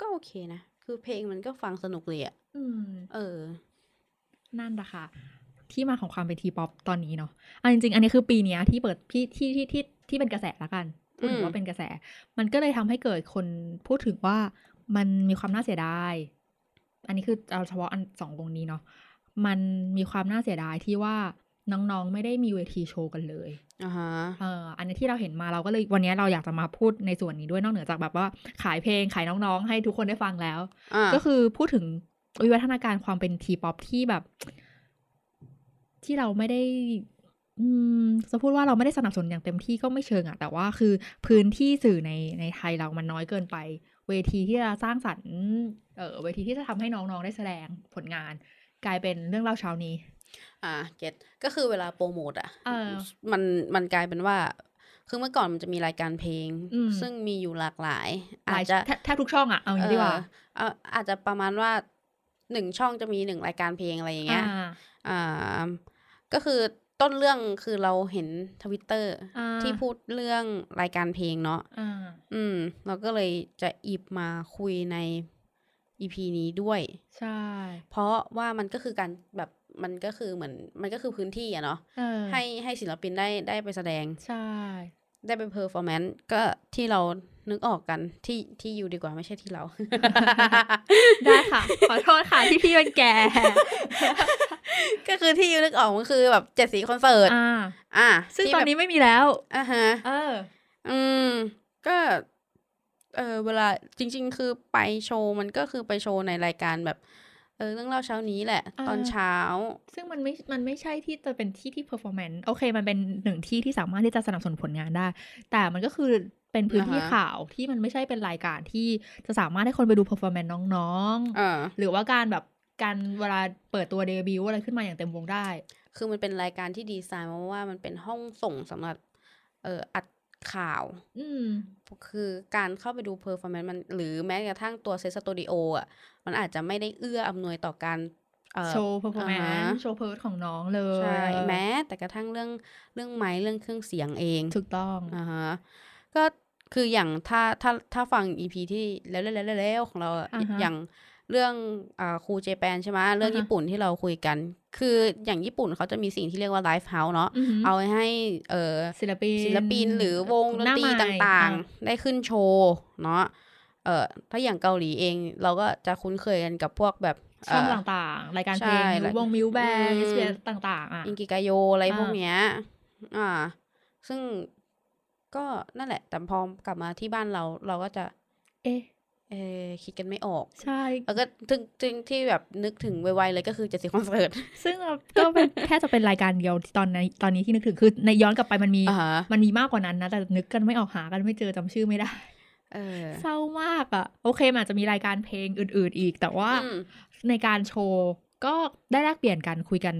ก็โอเคนะ คือเพลงมันก็ฟังสนุกเลยอะ อืม เออ นั่นแหละค่ะที่มาของความเป็นทีป๊อปตอนนี้เนาะอันจริงๆ อันนี้คือปีเนี้ยที่เปิดที่ที่ที่ที่ที่เป็นกระแสละกันพูดถึงอืมว่าเป็นกระแส มันก็เลยทำให้เกิดคนพูดถึงว่ามันมีความน่าเสียดาย อันนี้คือเอาเฉพาะอันสองวงนี้เนาะ มันมีความน่าเสียดายที่ว่าน้องๆ ไม่ได้มีเวทีโชว์กันเลยอ่าฮะ เออ อันนี้ที่เราเห็นมาเราก็เลยวันนี้เราอยากจะมาพูดในส่วนนี้ด้วยนอกเหนือจากแบบว่าขายเพลงขายน้องๆ ให้ทุกคนได้ฟังแล้วอ่าก็คือพูดถึง วิวัฒนาการความเป็นทีป๊อปที่แบบ ที่เราไม่ได้อืมจะพูดว่าเราไม่ได้สนับสนุนอย่างเต็มที่ก็ไม่เชิงอะแต่ว่าคือพื้นที่สื่อในในไทยเรามันน้อยเกินไป เวทีที่จะสร้างสรรค์เออเวทีที่จะทำให้น้องๆได้แสดงผลงาน กลายเป็นเรื่องเล่าเช้านี้ อ่าเก็ตก็คือเวลาโปรโมทอะเออมันมันกลายเป็นว่าคือเมื่อก่อนมันจะมีรายการเพลงอืมซึ่งมีอยู่หลากหลายหอาลาจยจะแทบแทบทุกช่องอะเอาอย่างนี้ดีกว่าเอ่ออาจจะประมาณว่า หนึ่งช่องจะมีหนึ่งรายการเพลงอะไรอย่างเงี้ยอ่าอ่าก็คือต้นเรื่องคือเราเห็นทวิตเตอร์อ่าที่พูดเรื่องรายการเพลงเนาะอ่าอืม เราก็เลยจะหยิบมาคุยใน EP นี้ด้วย ใช่ เพราะว่ามันก็คือการแบบมันก็คือเหมือน มันก็คือพื้นที่อะเนาะเออให้ให้ศิลปินได้ได้ไปแสดง ใช่ ได้ไป performance ก็ที่เรา นึกออกกันที่ที่อยู่ดีกว่าไม่ใช่ที่เรา ได้ค่ะ ขอโทษค่ะที่พี่เป็นแก ก็คือที่ you นึกออกมันคือแบบเจ็ดสีคอนเสิร์ตอ่าอะซึ่งที่ตอนแบบนี้ไม่มีแล้วอะฮะเออ อืม ก็ เออเวลาจริง ๆ คือไปโชว์มันก็คือไปโชว์ในรายการแบบเออเรื่องเล่าเช้านี้แหละอ่าตอนเช้า ซึ่งมันไม่ มันไม่ใช่ที่จะเป็นที่ที่ performance โอเค มันเป็นหนึ่งที่ที่สามารถที่จะสนับสนุนผลงานได้ แต่มันก็คือ เป็นพื้นที่อ่าฮะข่าวที่มันไม่ใช่เป็นรายการที่จะสามารถให้คนไปดู performance น้องอ่าๆหรือว่าการแบบการเวลาเปิดตัวเดบิวต์อะไรขึ้นมาอย่างเต็มวงได้ คือมันเป็นรายการที่ดีไซน์มาว่ามันเป็นห้องส่งสำหรับเอออัดข่าว อืมคือการเข้าไปดู performance มัน หรือแม้กระทั่งตัวเซตสตูดิโออะ มันอาจจะไม่ได้เอื้ออำนวยต่อการเอ่อโชว์อ่า performance ฮะโชว์เพิร์ของน้องเลยใช่แม้แต่กระทั่งเรื่องเรื่องไมค์เรื่องเครื่องเสียงเอง ถูกต้องอ่าฮะก็ คืออย่างถ้าถ้าถ้าฟัง EP ที่แล้วแล้วแล้วแล้วของเราอะอ่าฮะอย่างเรื่องอ่า Cool Japan ใช่ไหมเรื่องอ่าฮะญี่ปุ่นที่เราคุยกัน คืออย่างญี่ปุ่นเขาจะมีสิ่งที่เรียกว่า live house เนาะอือหือเอาไว้ให้เอ่อศิลปินศิลปินหรือวงดนหาตรีใหม่ต่างอะๆได้ขึ้นโชว์เนาะเอ่อถ้าอย่างเกาหลีเองเราก็จะคุ้นเคยกันกับพวกแบบช่องต่างๆ รายการเพลใช่ มิววงมิวแบนอืม SBS ต่างๆอะ Inkigayo อะไรพวกอ่าเนี้ยอ่า ซึ่ง ก็นั่นแหละ แต่พอกลับมาที่บ้านเราเราก็จะ เอ๊ะเออคิดกันไม่ออก ใช่ แล้วก็ถึงถึงที่แบบนึกถึงไวๆเลยก็คือจะสิคอนเสิร์ต ซึ่งก็เป็นแค่จะเป็นรายการเดียวที่ตอนนี้ตอนนี้ที่นึกถึงคือในย้อนกลับไปมันมีอ่าฮะมันมีมากกว่านั้นนะ แต่นึกกันไม่ออกหากันไม่เจอจำชื่อไม่ได้เออเศร้ามากอะ่ะ โอเคมันอาจจะมีรายการเพลงอื่น ๆ อีก แต่ว่าอืมในการโชว์ก็ได้แลกเปลี่ยนกันคุยกัน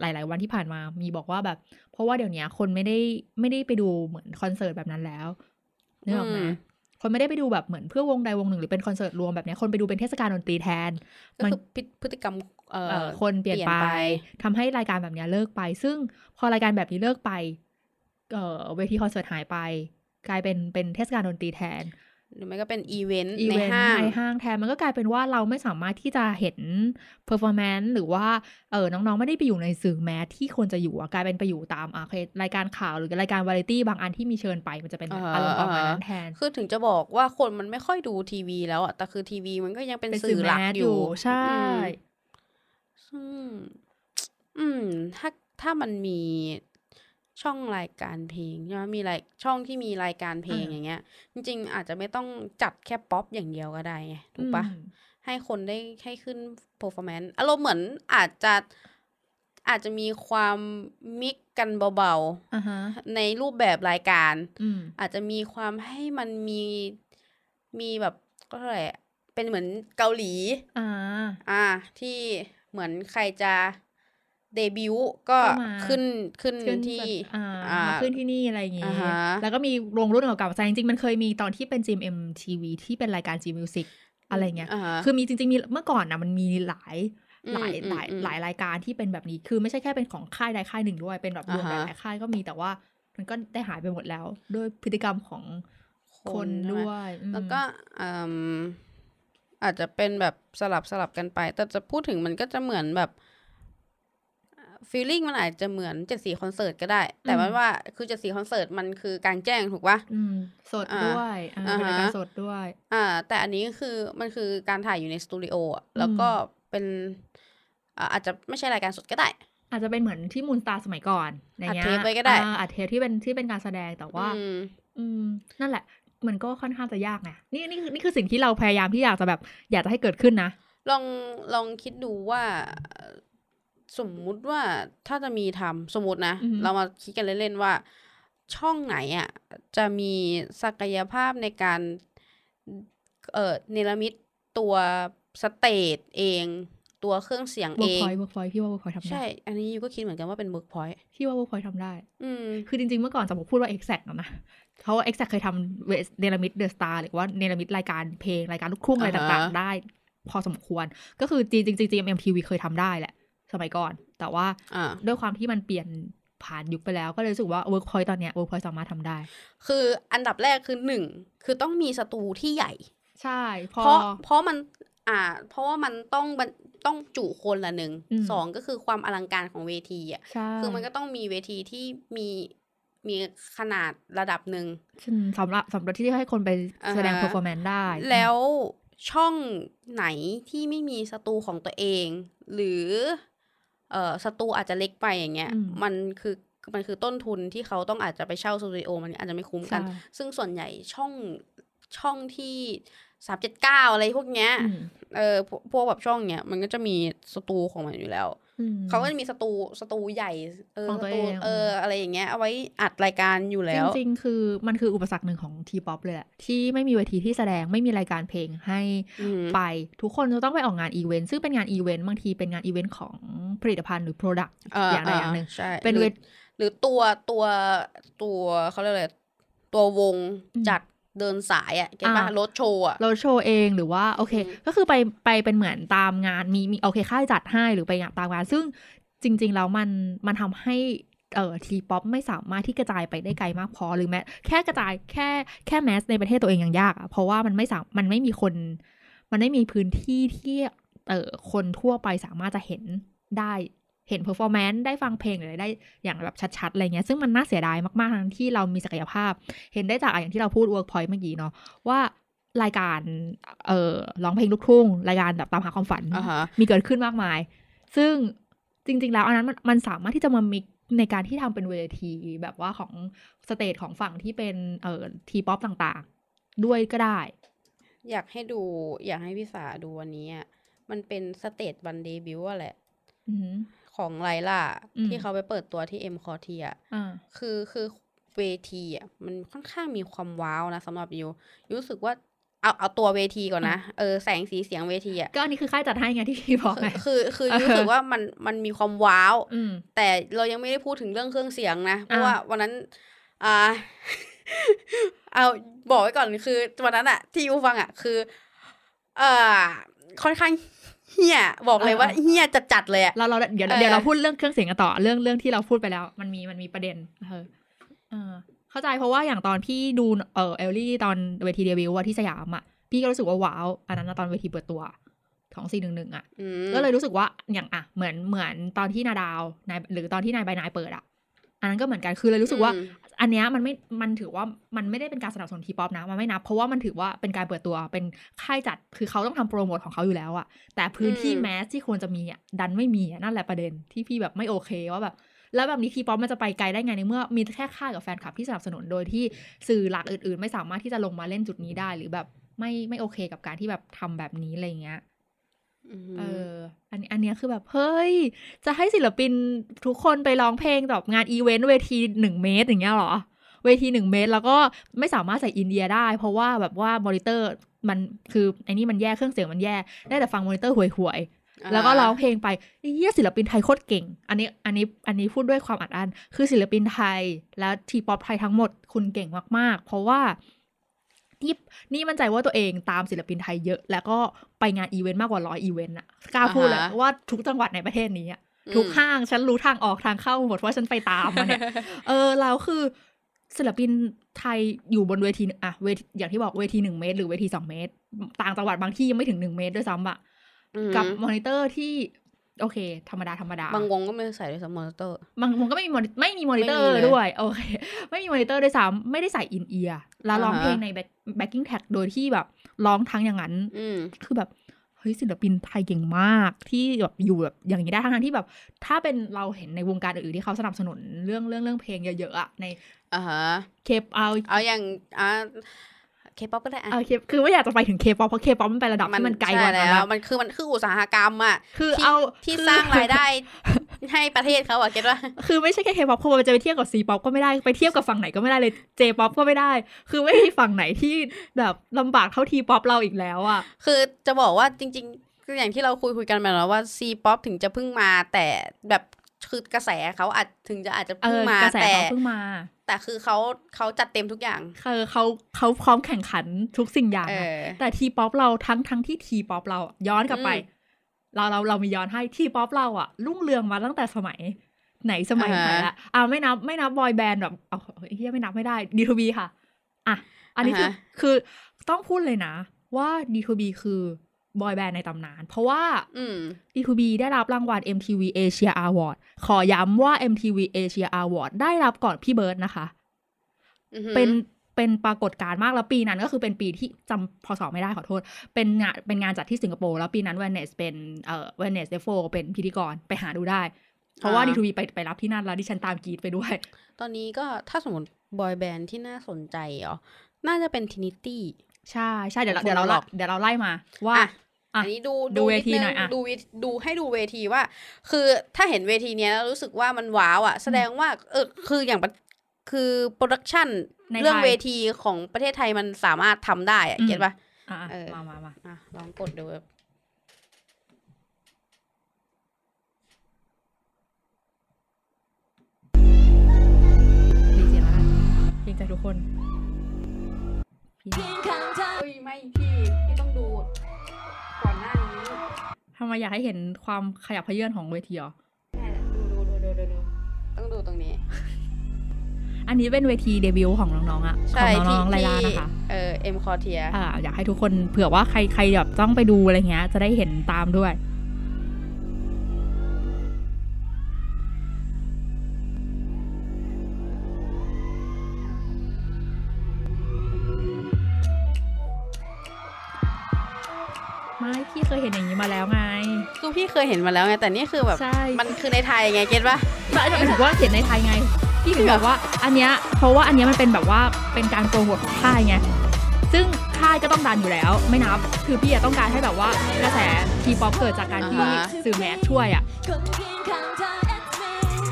หลาย ๆ วันที่ผ่านมามีบอกว่าแบบ เพราะว่าเดี๋ยวนี้คนไม่ได้ไม่ได้ไปดูเหมือนคอนเสิร์ตแบบนั้นแล้วนึกออกไหมอืมคนไม่ได้ไปดูแบบเหมือนเพื่อวงใดวงหนึ่งหรือเป็นคอนเสิร์ตรวมแบบเนี้ยคนไปดูเป็นเทศกาลดนตรีแทนก็มันคือพฤพฤติกรรมเอ่อ เอ่อคนเปลี่ยนไปเปลี่ยนไปทำให้รายการแบบเนี้ยเลิกไป ซึ่งพอรายการแบบนี้เลิกไปเอ่อเวทีคอนเสิร์ตหายไป กลายเป็นเป็นเทศกาลดนตรีแทน หรือไม่ก็เป็นอีเวนต์ในห้าง อีเวนต์ในห้างแทนมันก็กลายเป็นว่าเราไม่สามารถที่จะเห็นperformance หรือว่าเออน้องๆ ไม่ได้ไปอยู่ในสื่อ mass ที่ควรจะอยู่อะกลายเป็นไปอยู่ตามอะโอเครายการข่าวหรือรายการวาไรตี้บางอันที่มีเชิญไปมันจะเป็นแบบอ่าอารมณ์ประมาณนั้นแทน คือถึงจะบอกว่าคนมันไม่ค่อยดูทีวีแล้วอะแต่คือทีวีมันก็ยังเป็นเป็นสื่อหลัก mass อยู่ใช่อืมซึ่งอืมถ้าถ้ามันมี ช่องรายการเพลงใช่ไหมมีรายช่องที่มีรายการเพลงอ่าอย่างเงี้ย จริง ๆ อาจจะไม่ต้องจัดแค่ป๊อปอย่างเดียวก็ได้ไงถูกปะอืมให้คนได้ให้ขึ้น performance อารมณ์เหมือนอาจจะอาจจะมีความมิกกันเบาอ่าฮะๆในรูปแบบรายการอืมอาจจะมีความให้มันมีมีแบบก็เท่าไหร่อะเป็นเหมือนเกาหลีอ่าอ่าที่เหมือนใครจะ เดบิวต์ก็ก็มาขึ้นขึ้นขึ้นที่อ่าอ่ามาขึ้นที่นี่อะไรอย่างงี้อ่าฮะแล้วก็มีวงรุ่นเก่าๆแต่จริงๆ มันเคยมีตอนที่เป็น GMMTV ที่เป็นรายการ G Music อะไรเงี้ยอ่าฮะคือมีจริงๆ มีเมื่อก่อนนะมันมีหลายอืมหลายอืมหลายอืมหลายรายการที่เป็นแบบนี้ คือไม่ใช่แค่เป็นของค่ายใดค่ายหนึ่งด้วย เป็นแบบรวมอ่าฮะหลายๆค่ายก็มีแต่ว่ามันก็ได้หายไปหมดแล้ว ด้วยพฤติกรรมของคนใช่ไหมด้วยอืมแล้วก็อืมอาจจะเป็นแบบสลับสลับกันไป แต่จะพูดถึงมันก็จะเหมือนแบบ feeling มันอาจจะเหมือนเจ็ดสีคอนเสิร์ตก็ได้ แต่ว่าว่าคือเจ็ดสีคอนเสิร์ตมันคือกลางแจ้งถูกปะอืมสดอ่าด้วยอ่าอ่าเป็นรายการฮะสดด้วย อ่า แต่อันนี้คือมันคือการถ่ายอยู่ในสตูดิโออะแล้วก็เป็นอ่าอาจจะไม่ใช่รายการสดก็ได้ อาจจะเป็นเหมือนที่มูนสตาร์สมัยก่อนอย่างเงี้ยอัดเทปไว้ก็ได้อ่าอัดเทปที่เป็นที่เป็นการแสดงแต่ว่าอืมอืมนั่นแหละ มันก็ค่อนข้างจะยากไงนี่นี่คือนี่คือสิ่งที่เราพยายามที่อยากจะแบบ อยากจะให้เกิดขึ้นนะลองลองคิดดูว่าเอ่อ สมมุติว่าถ้าจะมีทำสมมตินะอือฮึเรามาคิดกันเล่นๆว่า ช่องไหนอะจะมีศักยภาพในการเออเนรมิตตัว stage เองตัวเครื่องเสียงเออ เวิร์กพอยต์เวิร์กพอยต์พี่ว่าเวิร์กพอยต์ทำได้ ใช่ อันนี้ยูก็คิดเหมือนกันว่าเป็นเวิร์กพอยต์พี่ว่าเวิร์กพอยต์ทำได้ อืมคือจริงๆ เมื่อก่อนสมมติพูดว่า Exact นะนะเขา Exact เคยทำเวเนลมิดเดอะสตาร์หรือว่าเนลมิดรายการเพลง รายการลูกทุ่งอะไรอ่าฮะต่างๆ ได้ พอสมควร ก็คือจริงๆจริงๆ GMMTV เคยทำได้แหละ สมัยก่อน แต่ว่าอ่าด้วยความที่มันเปลี่ยนผ่านยุคไปแล้วก็เลยรู้สึกว่า Workpoint ตอนเนี้ย Workpoint สามารถทำได้ คืออันดับแรกคือหนึ่งคือต้องมีสตูที่ใหญ่ ใช่พอเพราะเพราะมันอ่า เพราะว่ามันต้องบรรต้องจุคนละหนึ่งอืมสองก็คือความอลังการของเวทีอะใช่คือมันก็ต้องมีเวทีที่มีมีขนาดระดับหนึ่งอืมสำหรับสำหรับที่ให้คนไปแสดงอ่าฮะ performance ได้ แล้วช่องไหนที่ไม่มีสตูของตัวเอง หรือ เอ่อสตูอาจจะเล็กไปอย่างเงี้ยอืมมันคือมันคือต้นทุนที่เขาต้องอาจจะไปเช่าสตูดิโอมันอาจจะไม่คุ้มกันใช่ซึ่งส่วนใหญ่ช่องช่องที่สามเจ็ดเก้าอะไรพวกเนี้ยอืมเออพวกพวกแบบช่องเนี้ยมันก็จะมีสตูของมันอยู่แล้วอืม เขาก็จะมีสตูสตูใหญ่เออของสตัวตูเองเอออะไรอย่างเงี้ยเอาไว้อัดรายการอยู่แล้ว จริง ๆ คือมันคืออุปสรรคหนึ่งของ T-pop เลยแหละที่ไม่มีเวทีที่แสดงไม่มีรายการเพลงให้อืมไปทุกคนจะต้องไปออกงานอีเวนต์ซึ่งเป็นงานอีเวนต์บางทีเป็นงานอีเวนต์ของผลิตภัณฑ์หรือ Product เอออย่างใดอย่างหนึ่งใช่เป็นหรืเวอทหรือตัวตัวตัวเขาเรียกอะไรตัววงอืมจัด เดินสายอะ get ป่ะอ่ารถโชว์อะเราโชว์เองหรือว่าโอเคอืมก็คือไปไปเป็นเหมือนตามงานมีมีโอเคค่ายจัดให้หรือไปงานตามงาน ซึ่งจริง ๆ แล้วมันมันทำให้เอ่อ T-pop ไม่สามารถที่กระจายไปได้ไกลมากพอหรือแม้แค่กระจายแค่แค่ mass ในประเทศตัวเองยังยากอะเพราะว่ามันไม่สามมันไม่มีคน มันไม่มีพื้นที่ที่เอ่อคนทั่วไปสามารถจะเห็นได้ เห็น performance ได้ฟังเพลงหรืออะไรได้อย่างแบบชัดๆอะไรเงี้ยซึ่งมันน่าเสียดายมากๆทั้งที่เรามีศักยภาพ เห็นได้จากอะอย่างที่เราพูด Workpoint เมื่อกี้เนาะว่ารายการเอ่อร้องเพลงลูกทุ่งรายการแบบตามหาความฝันอ่าฮะมีเกิดขึ้นมากมาย ซึ่งจริง ๆ แล้วอันนั้นมันมันสามารถที่จะมา mix ในการที่ทำเป็นเวทีแบบว่าของ stage ของฝั่งที่เป็นเอ่อ T-pop ต่างๆ ด้วยก็ได้ อยากให้ดูอยากให้พี่สาดูวันนี้อะมันเป็น stage วันเดบิวต์อะแหละอือหือ ของไลล่าอืมที่เขาไปเปิดตัวที่เอ็มควอเทียร์อ่าคือคือเวทีอะมันค่อนข้างมีความว้าวนะสำหรับยูยูรู้สึกว่าเอาเอาตัวเวทีก่อนนะเออแสงสีเสียงเวทีอะก็อันนี้คือค่ายจัดให้ไงที่พี่บอกไงคือคือคือยูเออรู้สึกว่ามันมันมีความว้าวอืมแต่เรายังไม่ได้พูดถึงเรื่องเครื่องเสียงนะ เพราะอ่าว่าวันนั้น อ่า เอาบอกไว้ก่อนคือวันนั้นอะที่ยูฟังอะคือ เอ่อค่อนข้าง เฮียบอกเลยว่าเฮียจัดๆเลยอะเราเราเดี๋ยวเออเดี๋ยวเราพูดเรื่องเครื่องเสียงกันต่อเรื่องเรื่องที่เราพูดไปแล้ว มันมีมันมีประเด็นเออเออ เข้าใจเพราะว่าอย่างตอนพี่ดูเออเอลลี่ตอนเวทีเดบิวต์อะที่สยามอะพี่ก็รู้สึกว่าว้าวอันนั้นนะตอนเวทีเปิดตัวของซีหนึ่งหนึ่งอะอืมก็เลยรู้สึกว่าอย่างอะเหมือนเหมือนตอนที่นาดาวนายหรือตอนที่นายใบนายเปิดอะ อันนั้นก็เหมือนกันคือเลยรู้สึกว่าอืมอันเนี้ยมันไม่มันถือว่ามันไม่ได้เป็นการสนับสนุน T-pop นะมันไม่นับ เพราะว่ามันถือว่าเป็นการเปิดตัวเป็นค่ายจัดคือเขาต้องทำโปรโมทของเขาอยู่แล้วอะแต่พื้นที่อืมแมสที่ควรจะมีอะดันไม่มีอะนั่นแหละประเด็นที่พี่แบบไม่โอเคว่าแบบแล้วแบบนี้ทีป๊อปมันจะไปไกลได้ไงในเมื่อมีแค่ค่ายกับแฟนคลับที่สนับสนุนโดยที่สื่อหลักอื่นๆ ไม่สามารถที่จะลงมาเล่นจุดนี้ได้หรือแบบไม่ไม่โอเคกับการที่แบบทำแบบนี้อะไรเงี้ยม เออ อันนี้อันเนี้ยคือแบบเฮ้ย จะให้ศิลปินทุกคนไปร้องเพลงแบบงานอีเวนต์เวทีหนึ่งเมตรอย่างเงี้ยเหรอ เวทีหนึ่งเมตร แล้วก็ไม่สามารถใส่ in-ear ได้ เพราะว่าแบบว่ามอนิเตอร์มันคือไอ้นี่มันแย่เครื่องเสียงมันแย่ ได้แต่ฟังมอนิเตอร์ห่วยๆ แล้วก็ร้องเพลงไปเฮียศิลปินไทยโคตรเก่ง อันนี้อันนี้อันนี้พูดด้วยความอัดอั้นคือศิลปินไทย แล้ว T-pop ไทยทั้งหมดคุณเก่งมากๆ เพราะว่า นี่นี่มั่นใจว่าตัวเองตามศิลปินไทยเยอะ แล้วก็ไปงานอีเวนต์มากกว่าร้อยอีเวนต์อะกล้าพูดเลยอ่าฮะว่าทุกจังหวัดในประเทศนี้อะอืมทุกห้างฉันรู้ทางออกทางเข้าหมดเพราะฉันไปตามมาเนี่ยเออแล้วคือศิลปินไทยอยู่บนเวทีอะเวทีอย่างที่บอกเวทีหนึ่งเมตร หรือเวทีสองเมตร ต่างจังหวัดบางที่ยังไม่ถึงหนึ่งเมตรด้วยซ้ำอะอืมกับมอนิเตอร์ที่โอเค ธรรมดาธรรมดา บางวงก็ไม่ได้ใส่ด้วยซ้ำมอนิเตอร์ บางวงก็ไม่มีมอนิไม่มีมอนิเตอร์ไม่มีเลยด้วย โอเค ไม่มีมอนิเตอร์ด้วยซ้ำไม่ได้ใส่ in-ear แล้วร้องอ่าฮะเพลงใน backing track โดยที่แบบร้องทั้งอย่างนั้นอืมคือแบบเฮ้ยศิลปินไทยเก่งมากที่แบบอยู่แบบอย่างนี้ได้ทั้งนั้นที่แบบ ถ้าเป็นเราเห็นในวงการอื่นๆที่เขาสนับสนุนเรื่องเรื่องเรื่องเพลงเยอะๆอะในอ่าฮะเคปเอาเอาอย่างอ่า เคป๊อปก็ได้อะเอาเคคือไม่อยากจะไปถึงเคป๊อปเพราะเคป๊อปมันไประดับที่มันไกลกว่าใช่นั้นแล้วอะมันคือมันคืออุตสาหกรรมอะคือที่เอาที่คือสร้างรายได้ให้ประเทศเขาอะ get ว่า คือไม่ใช่แค่เคป๊อปคือมันจะไปเทียบกับซีป๊อปก็ไม่ได้ไปเทียบกับฝั่งไหนก็ไม่ได้เลยเจป๊อปก็ไม่ได้ คือไม่มีฝั่งไหนที่แบบลำบากเท่าทีป๊อปเราอีกแล้วอะคือจะบอกว่าจริง ๆ คืออย่างที่เราคุยคุยกันมาแล้วว่าซีป๊อปถึงจะเพิ่งมาแต่แบบ คือกระแสเขาอาจถึงจะอาจจะเอเพิ่งอมากระแสแต่เขาเพิ่งมา แต่คือเขาเขาจัดเต็มทุกอย่างคือเขาเขาพร้อมแข่งขันทุกสิ่งอย่างเออะอแต่ทีป๊อปเราทั้งทั้งที่ทีป๊อปเราอะย้อนกลับไปอืมเราเราเรามีย้อนให้ทีป๊อปเราอะรุ่งเรืองมาตั้งแต่สมัยไหนสมัยไหนอ่าฮะอะอ่าไม่นับไม่นับบอยแบนด์แบบเอาเฮียไม่นับไม่ได้ดีทูบีค่ะ อะ อันนี้คืออ่าฮะคือต้องพูดเลยนะ ว่าดีทูบีคือ บอยแบนด์ในตำนาน เพราะว่าอืม D2B ได้รับรางวัล MTV Asia Award ขอย้ำว่า MTV Asia Award ได้รับก่อนพี่เบิร์ดนะคะอือหือเป็นเป็นปรากฏการณ์มากแล้วปีนั้นก็คือเป็นปีที่จำพศไม่ได้ขอโทษ เป็นงานเป็นงานจัดที่สิงคโปร์แล้วปีนั้น w e n n e s เป็นเอ่อ w e n n e s เดฟโฟเป็นพิธีกรไปหาดูได้ เพราะว่า D2B ไปไปรับที่นั่นแล้วดิฉันตามกรีดไปด้วย ตอนนี้ก็ถ้าสมมติบอยแบนด์ที่น่าสนใจเหรอน่าจะเป็น Trinity ใช่ใช่เดี๋ยวเราคนเดี๋ยวเราละหรอกเดี๋ยวเราไล่มาว่า อะอะอันนี้ดูดูเวทีดงหน่อยอะดูเวดูให้ดูเวทีว่า คือถ้าเห็นเวทีเนี้ยแล้วรู้สึกว่ามันว้าวอะ แสดงว่าเออคืออย่างปะคือ production ในเรื่องไทยเวทีของประเทศไทยมันสามารถทำได้อะอืม get ปะอะเออมามามาอะลองกดดูแบบดีเสียงแล้วกันเกรงใจทุกคนพี่เฮ้ยไม่พี่ พี่ต้องดูก่อนหน้านี้ ทำไมอยากให้เห็นความขยับเขยื่อนของเวทีเหรอแม่ดูดูดูดูดูดูต้องดูตรงนี้ อันนี้เป็นเวทีเดบิวต์ของน้องๆอะขใช่องน้ที่องๆไลลาที่นะคะเออเอ็มคอเทียอ่าอยากให้ทุกคนเผื่อว่าใครใครแบบต้องไปดูอะไรเงี้ย จะได้เห็นตามด้วย ยเห็นมาแล้วไงแต่นี่คือแบบใช่มันคือในไทยไง get ปะแต่หมายถึงว่าเห็นในไทยไงพี่ถึงแบบว่าอันเนี้ยเพราะว่าอันเนี้ยมันเป็นแบบว่าเป็นการโปรโมทของค่ายไงซึ่งค่ายก็ต้องดันอยู่แล้ว ไม่นับ คือพี่อะต้องการให้แบบว่ากระแสทีป๊อปเกิดจากการที่สื่อ mass ช่วยอะ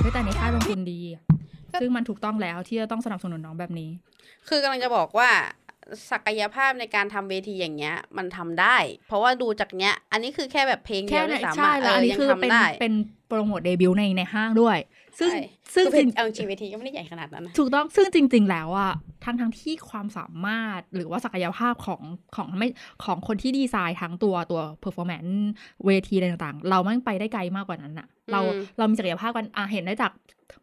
เฮ้ยแต่ในค่ายลงทุนดี ซึ่งมันถูกต้องแล้วที่จะต้องสนับสนุนน้องแบบนี้ คือกำลังจะบอกว่า ศักยภาพในการทำเวทีอย่างเงี้ย มันทำได้ เพราะว่าดูจากเนี้ย อันนี้คือแค่แบบเพลงเดีแค่ยวในด้วยซ้ำใช่อะแล้วเออันอนี้ยังคือเป็นทำได้เป็นโปรโมทเดบิวต์ในในห้างด้วย ซึ่งใช่ซึ่งคือจริงเอาจริงเวทีก็ไม่ได้ใหญ่ขนาดนั้นนะถูกต้องซึ่งจริง ๆ แล้วอะทั้งทั้งที่ความสามารถหรือว่าศักยภาพของของไม่ของคนที่ดีไซน์ทั้งตัวตัว performance เวทีอะไรต่างๆ เราไม่งไปได้ไกลมากกว่านั้นอะเราอืมเรามีศักยภาพกันอะเห็นได้จาก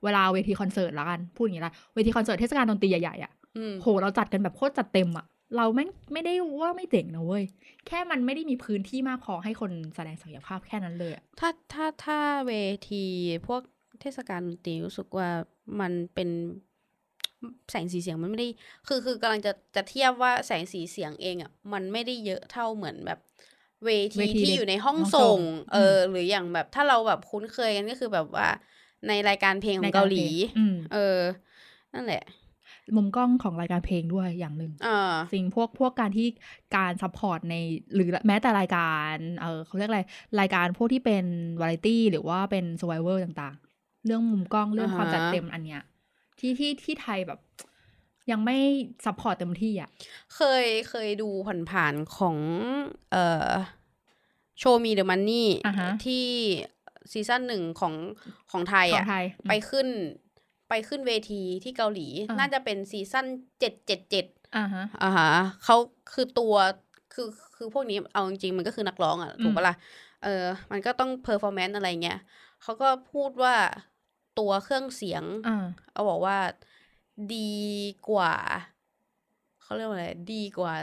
เวลาเวทีคอนเสิร์ตแล้วกันพูดอย่างนี้ละเวทีคอนเสิร์ตเทศกาลดนตรีใหญ่ๆอะอืม โหเราจัดกันแบบโคตรจัดเต็มอะเราไม่งไม่ได้ว่าไม่เจ๋งนะเว้ย แค่มันไม่ได้มีพื้นที่มากพอให้คนแสดงศักยภาพแค่นั้นเลยอะถ้าถ้าถ้าเวทีพวกเทศกาลดนตรีรู้สึกว่ามันเป็นแสงสีเสียงมันไม่ได้ คือคือกำลังจะจะเทียบว่าแสงสีเสียงเองอะมันไม่ได้เยอะเท่าเหมือนแบบเวทีเวทีที่อยู่ในห้องห้องส่ส่งงเออ หรืออย่างแบบถ้าเราแบบคุ้นเคยกันก็คือแบบว่าในรายการเพลงขอในงเกาหลีอืมเออ นั่นแหละ มุมกล้องของรายการเพลงด้วยอย่างหนึ่งเออสิ่งพวกพวกการที่การ support ในหรือแม้แต่รายการเออเขาเรียกอะไรรายการพวกที่เป็นวาไรตี้หรือว่าเป็นส u r v i เวอร์ต่างๆ เรื่องมุมกล้องเรื่องความอ่าฮะจัดเต็มอันเนี้ยที่ที่ที่ไทยแบบ ยังไม่ support เต็มที่อะ เคยเคยดูผ่านๆของเอ่อShow Me The Money อ่าฮะที่ซีซั่นหนึ่งของของไทยของอะไทยไปขึ้น ไปขึ้นเวทีที่เกาหลีอ่าน่าจะเป็นซีซั่นเจ็ดเจ็ดเจ็ดอ่าฮะอ่าฮะเขาคือตัวคือคือพวกนี้เอาจริงๆมันก็คือนักร้องอะถูกปะล่ะเออ มันก็ต้อง performance อะไรเงี้ยเขาก็พูดว่าตัวเครื่องเสียงอ่าเอาบอกว่าดีกว่า เขาเรียกว่าอะไร ดีกว่า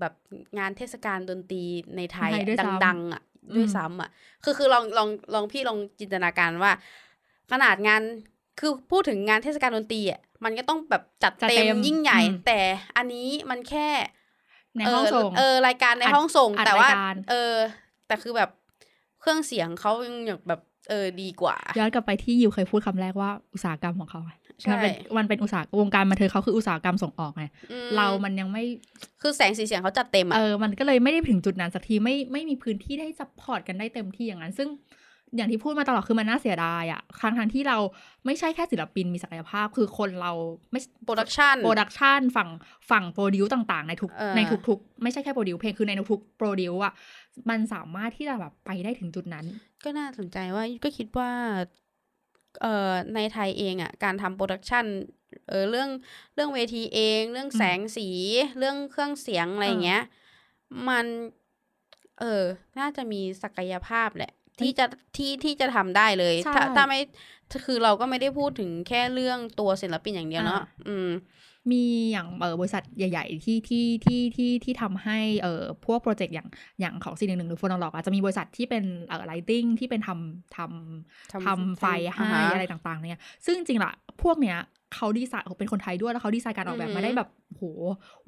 แบบงานเทศกาลดนตรีในไทยในไทยด้วยซ้ำดัง ๆ อะ ด้วยซ้ำอะ คือคือลองลองลองพี่ลองจินตนาการว่า ขนาดงาน คือพูดถึงงานเทศกาลดนตรีอะมันก็ต้องแบบจัดจัดเต็เต็มมยิ่งใหญ่อืมแต่อันนี้มันแค่ในห้องส่งเออรายการในอัดห้องส่งอัดแต่ว่ารายการเออ แต่คือแบบเครื่องเสียงเขายังแบบเออดีกว่าย้อนกลับไปที่ยิวเคยพูดคำแรกว่าอุตสาหกรรมของเขาไงใช่มันเป็นมันเป็นอุตสาหวงการบันเทิงเขาคืออุตสาหกรรมส่งออกไงอืมเรามันยังไม่คือแสงสีเสียงเขาจัดเต็มอะเออมันก็เลยไม่ได้ถึงจุดนั้นสักทีไม่ไม่มีพื้นที่ให้ support กันได้เต็มที่อย่างนั้น ซึ่ง อย่างที่พูดมาตลอดคือมันน่าเสียดายอะทั้งทั้งที่เราไม่ใช่แค่ศิลปินมีศักยภาพ คือคนเราไม่ production production ฝั่งฝั่ง produce ต่างๆ ในทุกเออในทุกๆ ไม่ใช่แค่ produce เพลงคือในทุก produce อะมันสามารถที่จะแบบไปได้ถึงจุดนั้น ก็น่าสนใจว่าก็คิดว่าเอ่อในไทยเองอะการทำ production เออเรื่องเรื่องเวทีเอง เรื่องแสงสี เรื่องเครื่องเสียงอะไรอย่างเงี้ย มัน เออ น่าจะมีศักยภาพแหละ ที่จะที่ที่จะทำได้เลยใช่ถ้าถ้าไม่คือเราก็ไม่ได้พูดถึงแค่เรื่องตัวศิลปินอย่างเดียวเนาะอ่าอืมมีอย่างเออบริษัทใหญ่ ๆ ที่ที่ที่ที่ที่ทำให้เอ่อพวกโปรเจกต์อย่างอย่างของซีหนึ่งหนึ่งหรือ Fournoloque อาจจะมีบริษัทที่เป็นเอ่อ lighting ที่เป็นทำทำทำทำไฟให้อ่าฮะอะไรต่างๆ เนี่ย ซึ่งจริงๆล่ะพวกเนี้ยเขาดีไซน์เขาเป็นคนไทยด้วยแล้วเขาดีไซน์การออกแบบอือหือมาได้แบบโห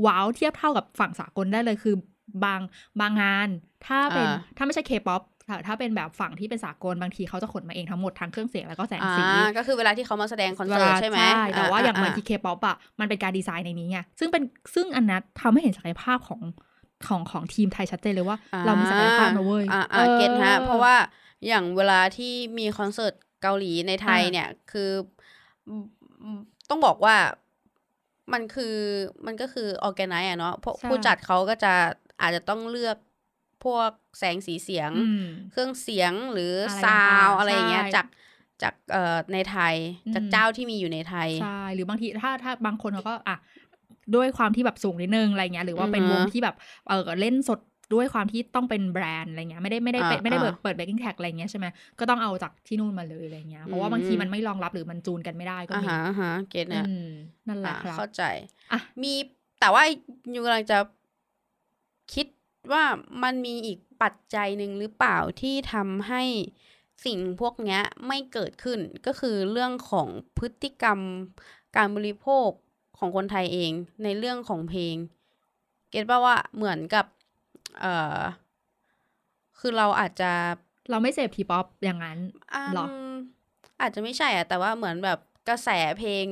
ว้าวเทียบเท่ากับฝั่งสากลได้เลยคือบางบางงาน ถ้าเป็นถ้าไม่ใช่เคป๊อป ถ้าเป็นแบบฝั่งที่เป็นสากลบางทีเขาจะขนมาเองทั้งหมดทั้งเครื่องเสียงแล้วก็แสงอ่าสีก็คือเวลาที่เขามาแสดงคอนเวเสิร์ตลาใช่ไหมแต่ว่าอย่างบางทีอ่เคป๊อปอะมันเป็นการดีไซน์ในนี้ไงซึ่งเป็นซึ่งอันนั้นทำให้เห็นศักยภาพของของของทีมไทยชัดเจนเลยว่าอ่เรามีศักยภาพนะเว้ยอ่าอ่าออเก็ตฮะเพราะว่าอย่างเวลาที่มีคอนเสิร์ตเกาหลีในไทยอ่าเนี่ยคืออืมอืมต้องบอกว่ามันคือมันก็คือออแกไนซ์อะเนาะเพราะใช่ผู้จัดเขาก็จะอาจจะต้องเลือก พวกแสงสีเสียงอืมเครื่องเสียงหรืออะไรซาวต่างๆอะไรอย่างเงี้ยใช่จากจากเอ่อในไทยอืมจากเจ้าที่มีอยู่ในไทยใช่หรือบางทีถ้าถ้าบางคนเขาก็อะด้วยความที่แบบสูงนิดนึงอะไรเงี้ยหรือว่าเป็นอือวฮะงที่แบบเออเล่นสดด้วยความที่ต้องเป็นแบรนด์อะไรเงี้ยไม่ได้ไม่ได้เป็นอ่าไม่ได้เปิดอ่าเปิด backing track อะไรเงี้ยใช่ไหมก็ต้องเอาจากที่นู่นมาเลยอะไรเงี้ยเพราะว่าบางทีอืมมันไม่รองรับหรือมันจูนกันไม่ได้ก็อ่ามีฮะอ่าฮะ get อืเนี่ยมนั่นแหละอ่าครับเข้าใจอะมีแต่ว่าอยู่กำลังจะคิด ว่ามันมีอีกปัจจัยหนึ่งหรือเปล่าที่ทำให้สิ่งพวกเนี้ยไม่เกิดขึ้นก็คือเรื่องของพฤติกรรมการบริโภคของคนไทยเองในเรื่องของเพลง เก็ตป่าว่าเหมือนกับเอ่อคือเราอาจจะเราไม่เสพทีป๊อปอย่างนั้นอืมหรออาจจะไม่ใช่อะแต่ว่าเหมือนแบบกระแสเพลง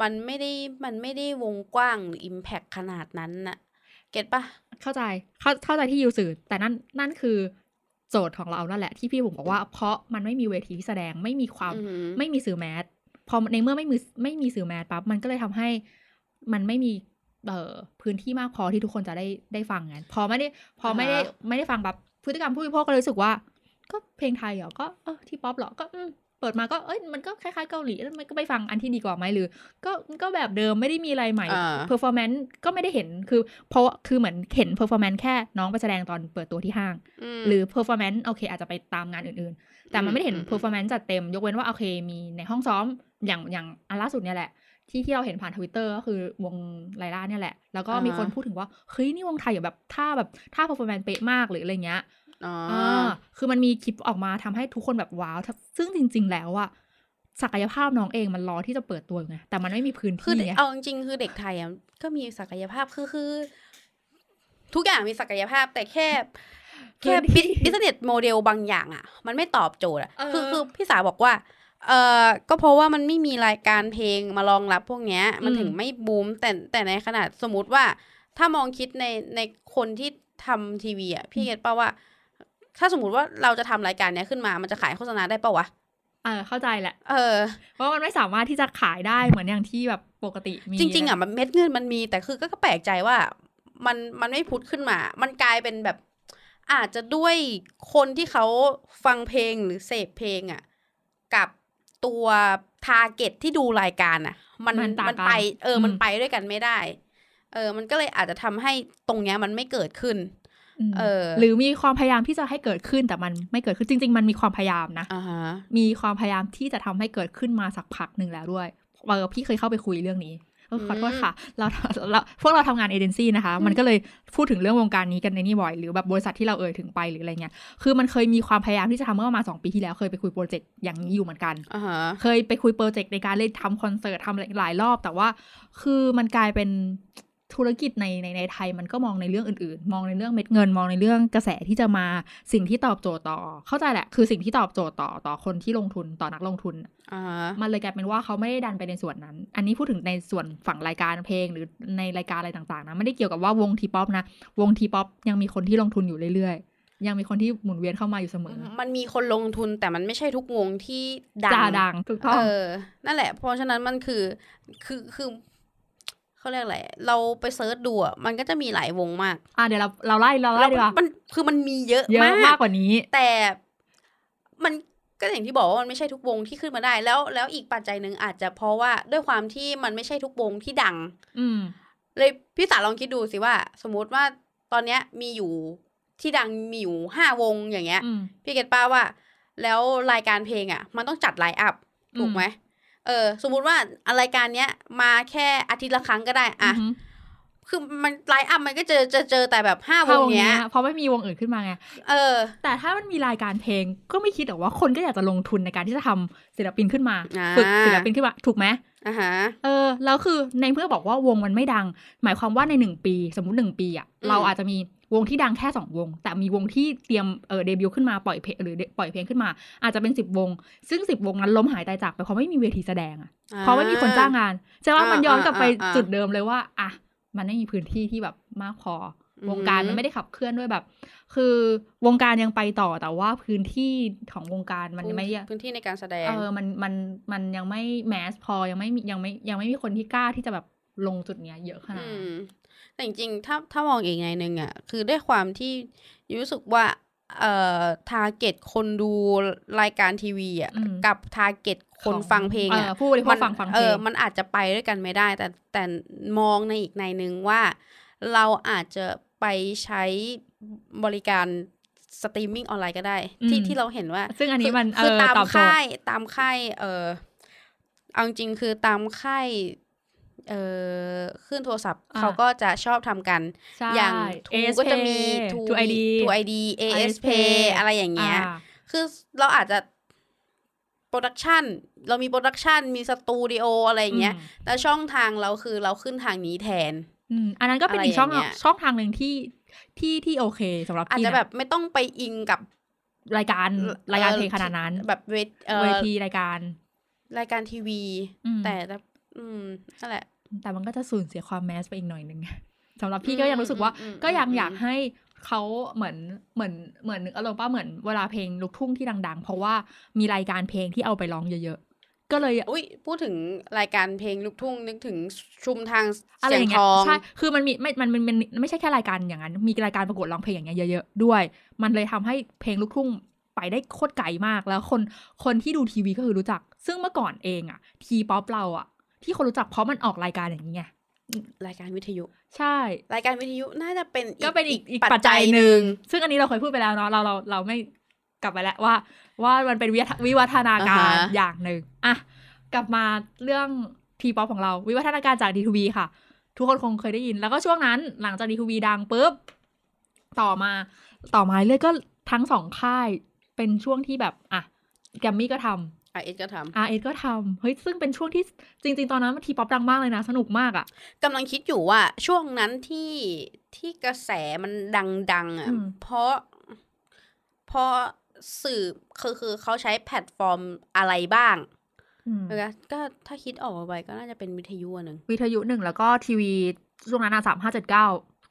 มันไม่ได้มันไม่ได้วงกว้างหรืออิมแพคขนาดนั้นน่ะ เก็ตปะ เข้าใจเข้าเข้าใจที่ยูสื่อ แต่นั่นนั่นคือ โจทย์ของเรานั่นแหละ ที่พี่ผมบอกว่าเพราะมันไม่มีเวทีที่แสดงไม่มีความอือหือไม่มีสื่อแมสพอในเมื่อไม่มีไม่มีสื่อแมสปั๊บมันก็เลยทำให้มันไม่มีเอ่อพื้นที่มากพอที่ทุกคนจะได้ได้ฟังไงพอไม่ได้พอไม่ได้อ่าฮะไม่ได้ฟังแบบพฤติกรรมผู้บริโภคก็เลยรู้สึกว่า ก็เพลงไทยเหรอก็เออที่ป๊อปเหรอก็อืม เปิดมาก็เอ้ยมันก็คล้ายๆเกาหลีแล้วมันก็ไปฟังอันที่ดีกว่าไหมหรือ ก็ก็แบบเดิมไม่ได้มีอะไรใหม่อ่า performance ก็ไม่ได้เห็นคือเพราะว่าคือเหมือนเห็น performance แค่น้องไปแสดงตอนเปิดตัวที่ห้างมหรือ performance โอเค อาจจะไปตามงานอื่นๆ แต่มันไม่ได้เห็นอืม performance จัดเต็ม ยกเว้นว่าโอเคมีในห้องซ้อมอย่างอย่างอันล่าสุดเนี่ยแหละที่ที่เราเห็นผ่านทวิตเตอร์ก็คือวง LYRA เนี่ยแหละ แล้วก็มีคนพูดถึงว่า เฮ้ย นี่วงไทยอย่างแบบท่าแบบท่า performance เป๊ะมากหรืออะไรเงี้ย อ๋ออ่าคือมันมีคลิปออกมาทำให้ทุกคนแบบว้าวถ้าซึ่งจริง ๆ แล้วอะศักยภาพน้องเองมันรอที่จะเปิดตัวอยู่ไงแต่มันไม่มีพื้นคือที่ไงเอาจริงๆคือเด็กไทยอะก็มีศักยภาพคือคือ ทุกอย่างมีศักยภาพแต่แค่ แค่บิสเนสโมเดลบางอย่างอะ มันไม่ตอบโจทย์อะเออคือคือพี่สาวบอกว่า เออก็เพราะว่ามันไม่มีรายการเพลงมารองรับพวกเนี้ย มันถึงไม่บูมแต่แต่ในขนาดสมมติว่า ถ้ามองคิดในในคนที่ทำทีวีอะพี่เก็ตป่าว่า ถ้าสมมติว่าเราจะทำรายการเนี้ยขึ้นมา มันจะขายโฆษณาได้ป่าวะ เออ เข้าใจแหละ เออ เพราะมันไม่สามารถที่จะขายได้เหมือนอย่างที่แบบปกติมี จริง ๆ อะมันเม็ดเงินมันมี แต่คือก็ก็แปลกใจว่า มันมันไม่พุทธขึ้นมา มันกลายเป็นแบบ อาจจะด้วยคนที่เขาฟังเพลงหรือเสพเพลงอะ กับตัวทาร์เก็ตที่ดูรายการอะ มันมันต่างกันมันไป เอออมมันไปด้วยกันไม่ได้ เออ มันก็เลยอาจจะทำให้ตรงเนี้ยมันไม่เกิดขึ้นม เออ หรือมีความพยายามที่จะให้เกิดขึ้นแต่มันไม่เกิดขึ้นจริง ๆ มันมีความพยายามนะอ่าฮะมีความพยายามที่จะทำให้เกิดขึ้นมาสักพักหนึ่งแล้วด้วยเออพี่เคยเข้าไปคุยเรื่องนี้เออขอโทษค่ะเราเราพวกเราทำงานเอเจนซี่นะคะ มันก็เลยพูดถึงเรื่องวงการนี้กันในนี่บ่อย หรือแบบบริษัทที่เราเอ่ยถึงไปหรืออะไรเงี้ยคือมันเคยมีความพยายามที่จะทำเมื่อประมาณสองปีที่แล้วเคยไปคุยโปรเจกต์อย่างนี้อยู่เหมือนกันอ่าฮะเคยไปคุยโปรเจกต์ในการเล่นทำคอนเสิร์ตทำหลายรอบ แต่ว่า คือมันกลายเป็น ธุรกิจในในในไทยมันก็มองในเรื่องอื่นๆ มองในเรื่องเม็ดเงิน มองในเรื่องกระแสที่จะมาสิ่งที่ตอบโจทย์ต่อ เข้าใจแหละ คือสิ่งที่ตอบโจทย์ต่อต่อคนที่ลงทุนต่อนักลงทุนอ่าฮะมันเลยกลายเป็นว่าเขาไม่ได้ดันไปในส่วนนั้น อันนี้พูดถึงในส่วนฝั่งรายการเพลงหรือในรายการอะไรต่างๆนะไม่ได้เกี่ยวกับว่าวงทีป๊อปนะวงทีป๊อปยังมีคนที่ลงทุนอยู่เรื่อยยังมีคนที่หมุนเวียนเข้ามาอยู่เสมอ มันมีคนลงทุนแต่มันไม่ใช่ทุกวงที่ดังจ่าดังถูกต้องเออนั่นแหละเพราะฉะนั้นมันคือคือคือ เขาเรียกอะไรเราไปเซิร์ชดูอะมันก็จะมีหลายวงมาก อะเดี๋ยวเราเราไล่เราไล่ดีกว่ามันคือมันมีเยอะเยอะมากมากกว่านี้ แต่มันก็อย่างที่บอกว่ามันไม่ใช่ทุกวงที่ขึ้นมาได้ แล้วแล้วอีกปัจจัยหนึ่งอาจจะเพราะว่าด้วยความที่มันไม่ใช่ทุกวงที่ดัง อืมเลยพี่สาลองคิดดูสิว่า สมมุติว่าตอนเนี้ยมีอยู่ที่ดังมีอยู่ห้าวงอย่างเงี้ยอืมพี่เก็ตป้าว่า แล้วรายการเพลงอะ มันต้องจัด lineup ถูกไหม เออ สมมุติว่ารายการเนี้ยมาแค่อาทิตย์ละครั้งก็ได้อะอือหือคือมัน lineup มันก็เจอจะเจอแต่แบบห้าวถ้างวงเนี้เนี้ยยเพราะไม่มีวงอื่นขึ้นมาไงเออ แต่ถ้ามันมีรายการเพลงก็ไม่คิดหรอกว่าคนก็อยากจะลงทุนในการที่จะทำศิลปินขึ้นมาอ่าฝึกศิลปินขึ้นมาถูกไหมอะฮะเออแล้วคือในเมื่อบอกว่าวงมันไม่ดัง หมายความว่าในหนึ่งปี สมมุติหนึ่งปีอะอืมเราอาจจะมี วงที่ดังแค่สองวง แต่มีวงที่เตรียมเออเดบิวต์ขึ้นมาปล่อยเพลงหรือปล่อยเพลงขึ้นมา อาจจะเป็นสิบวง ซึ่งสิบวงนั้นล้มหายตายจากไปเพราะไม่มีเวทีแสดงอะเพราะไม่มีคนจ้างงานใช่ว่ามันย้อนกลับไปอ่าอ่าจุดเดิมเลยว่าอะมันไม่มีพื้นที่ที่แบบมากพออมวงการมันไม่ได้ขับเคลื่อนด้วยแบบ คือวงการยังไปต่อแต่ว่าพื้นที่ของวงการมันยังไม่พื้นที่ในการแสดงเออมันมันมันยังไม่แมสพอยังไม่มียังไม่ยังไม่มีคนที่กล้าที่จะแบบลงจุดเนี้ยเยอะขนาดอืนั้นม แต่จริงๆถ้าถ้ามองอีกแง่หนึ่งอะคือด้วยความที่ you รู้สึกว่าเอ่อ target คนดูรายการทีวีอะอืมกับ target คนฟังเพลงเออะอผู้บริโภคฟังฟังเพเอลองมันอาจจะไปด้วยกันไม่ได้ แต่แต่มองในอีกแง่หนึ่งว่า เราอาจจะไปใช้บริการ streaming online ก็ได้ ที่อืมที่เราเห็นว่า ซึ่งอันนี้มันคือเออตามตอบโจทย์ค่ายตามค่ายเออเอาจริงๆคือตามค่าย เออขึ้นโทรศัพท์อ่าเขาก็จะชอบทำกันใช่อย่างทู ASP ก็จะมีทูทูไอดีทูไอดีเอสเพอะไรอย่างเงี้ย คือเราอาจจะโปรดักชันเรามีโปรดักชันมีสตูดิโออะไรอย่างเงี้ย แต่ช่องทางเราคือเราขึ้นทางนี้แทนอืมอันนั้นก็เป็นอะไรอีกช่องอย่างเงี้ยช่องทางหนึ่งที่ที่ที่โอเคสำหรับอาจพี่จะนะแบบไม่ต้องไปอิงกับรายการรายการเพลงขนาดนั้น แบบเวทเอ่อเวทีรายการ รายการทีวีอืมแต่แต่อืมนั่นแหละ แต่มันก็จะสูญเสียความแมสไปอีกหน่อยหนึ่งสำหรับพี่ก็ยังรู้สึกว่าอืมอืมก็ยังอืมอยากให้เขาเหมือนเหมือนเหมือนอารมณ์ป้าเหมือนเวลาเพลงลูกทุ่งที่ดัง ๆ เพราะว่ามีรายการเพลงที่เอาไปร้องเยอะๆก็เลยอุ้ยพูดถึงรายการเพลงลูกทุ่งนึกถึงชุมทางอะไรเสียองย่างทเงี้ยองใช่คือมันมีไม่มันมันมันมันไม่ใช่แค่รายการอย่างนั้น มีรายการประกวดร้องเพลงอย่างเงี้ยเยอะๆด้วย มันเลยทำให้เพลงลูกทุ่งไปได้โคตรไกลมากแล้วคนคนที่ดูทีวีก็คือรู้จัก ซึ่งเมื่อก่อนเองอะทีป๊อปเราอะ ที่คนรู้จักเพราะมันออกรายการอย่างนี้ไงรายการวิทยุ ใช่ รายการวิทยุน่าจะเป็นก็เป็นอีกอีกปัจจัยหนึ่งซึ่งอันนี้เราเคยพูดไปแล้วเนาะเราเราเราไม่กลับไปแล้วว่า ว่ามันเป็นวิวัฒวิวัฒนาการอย่างหนึ่งอะกลับมาเรื่องทีป๊อปของเราวิวัฒนาการจากดีทูบีค่ะ ทุกคนคงเคยได้ยิน แล้วก็ช่วงนั้นหลังจากดีทูบีดังปุ๊บต่อมาต่อมาเรื่อยก็ทั้งสองค่ายเป็นช่วงที่แบบอะแกรมมี่ก็ทำ อาร์เอสก็ทอาร์เอสก็ทำเฮ้ยซึ่งเป็นช่วงที่จริง ๆ ตอนนั้นทีป๊อปดังมากเลยนะ สนุกมากอะำกำลังคิดอยู่ว่าช่วงนั้นที่ที่กระแสมันดัง ๆอะอืมเพราะเพราะสื่อคือคือเขาใช้แพลตฟอร์มอะไรบ้างอืมนะคะก็ถ้าคิดออกมาไปก็น่าจะเป็นวิทยุอันหนึ่งวิทยุหนึ่งแล้วก็ทีวีช่วงนั้นอะสามห้าเจ็ดเก้า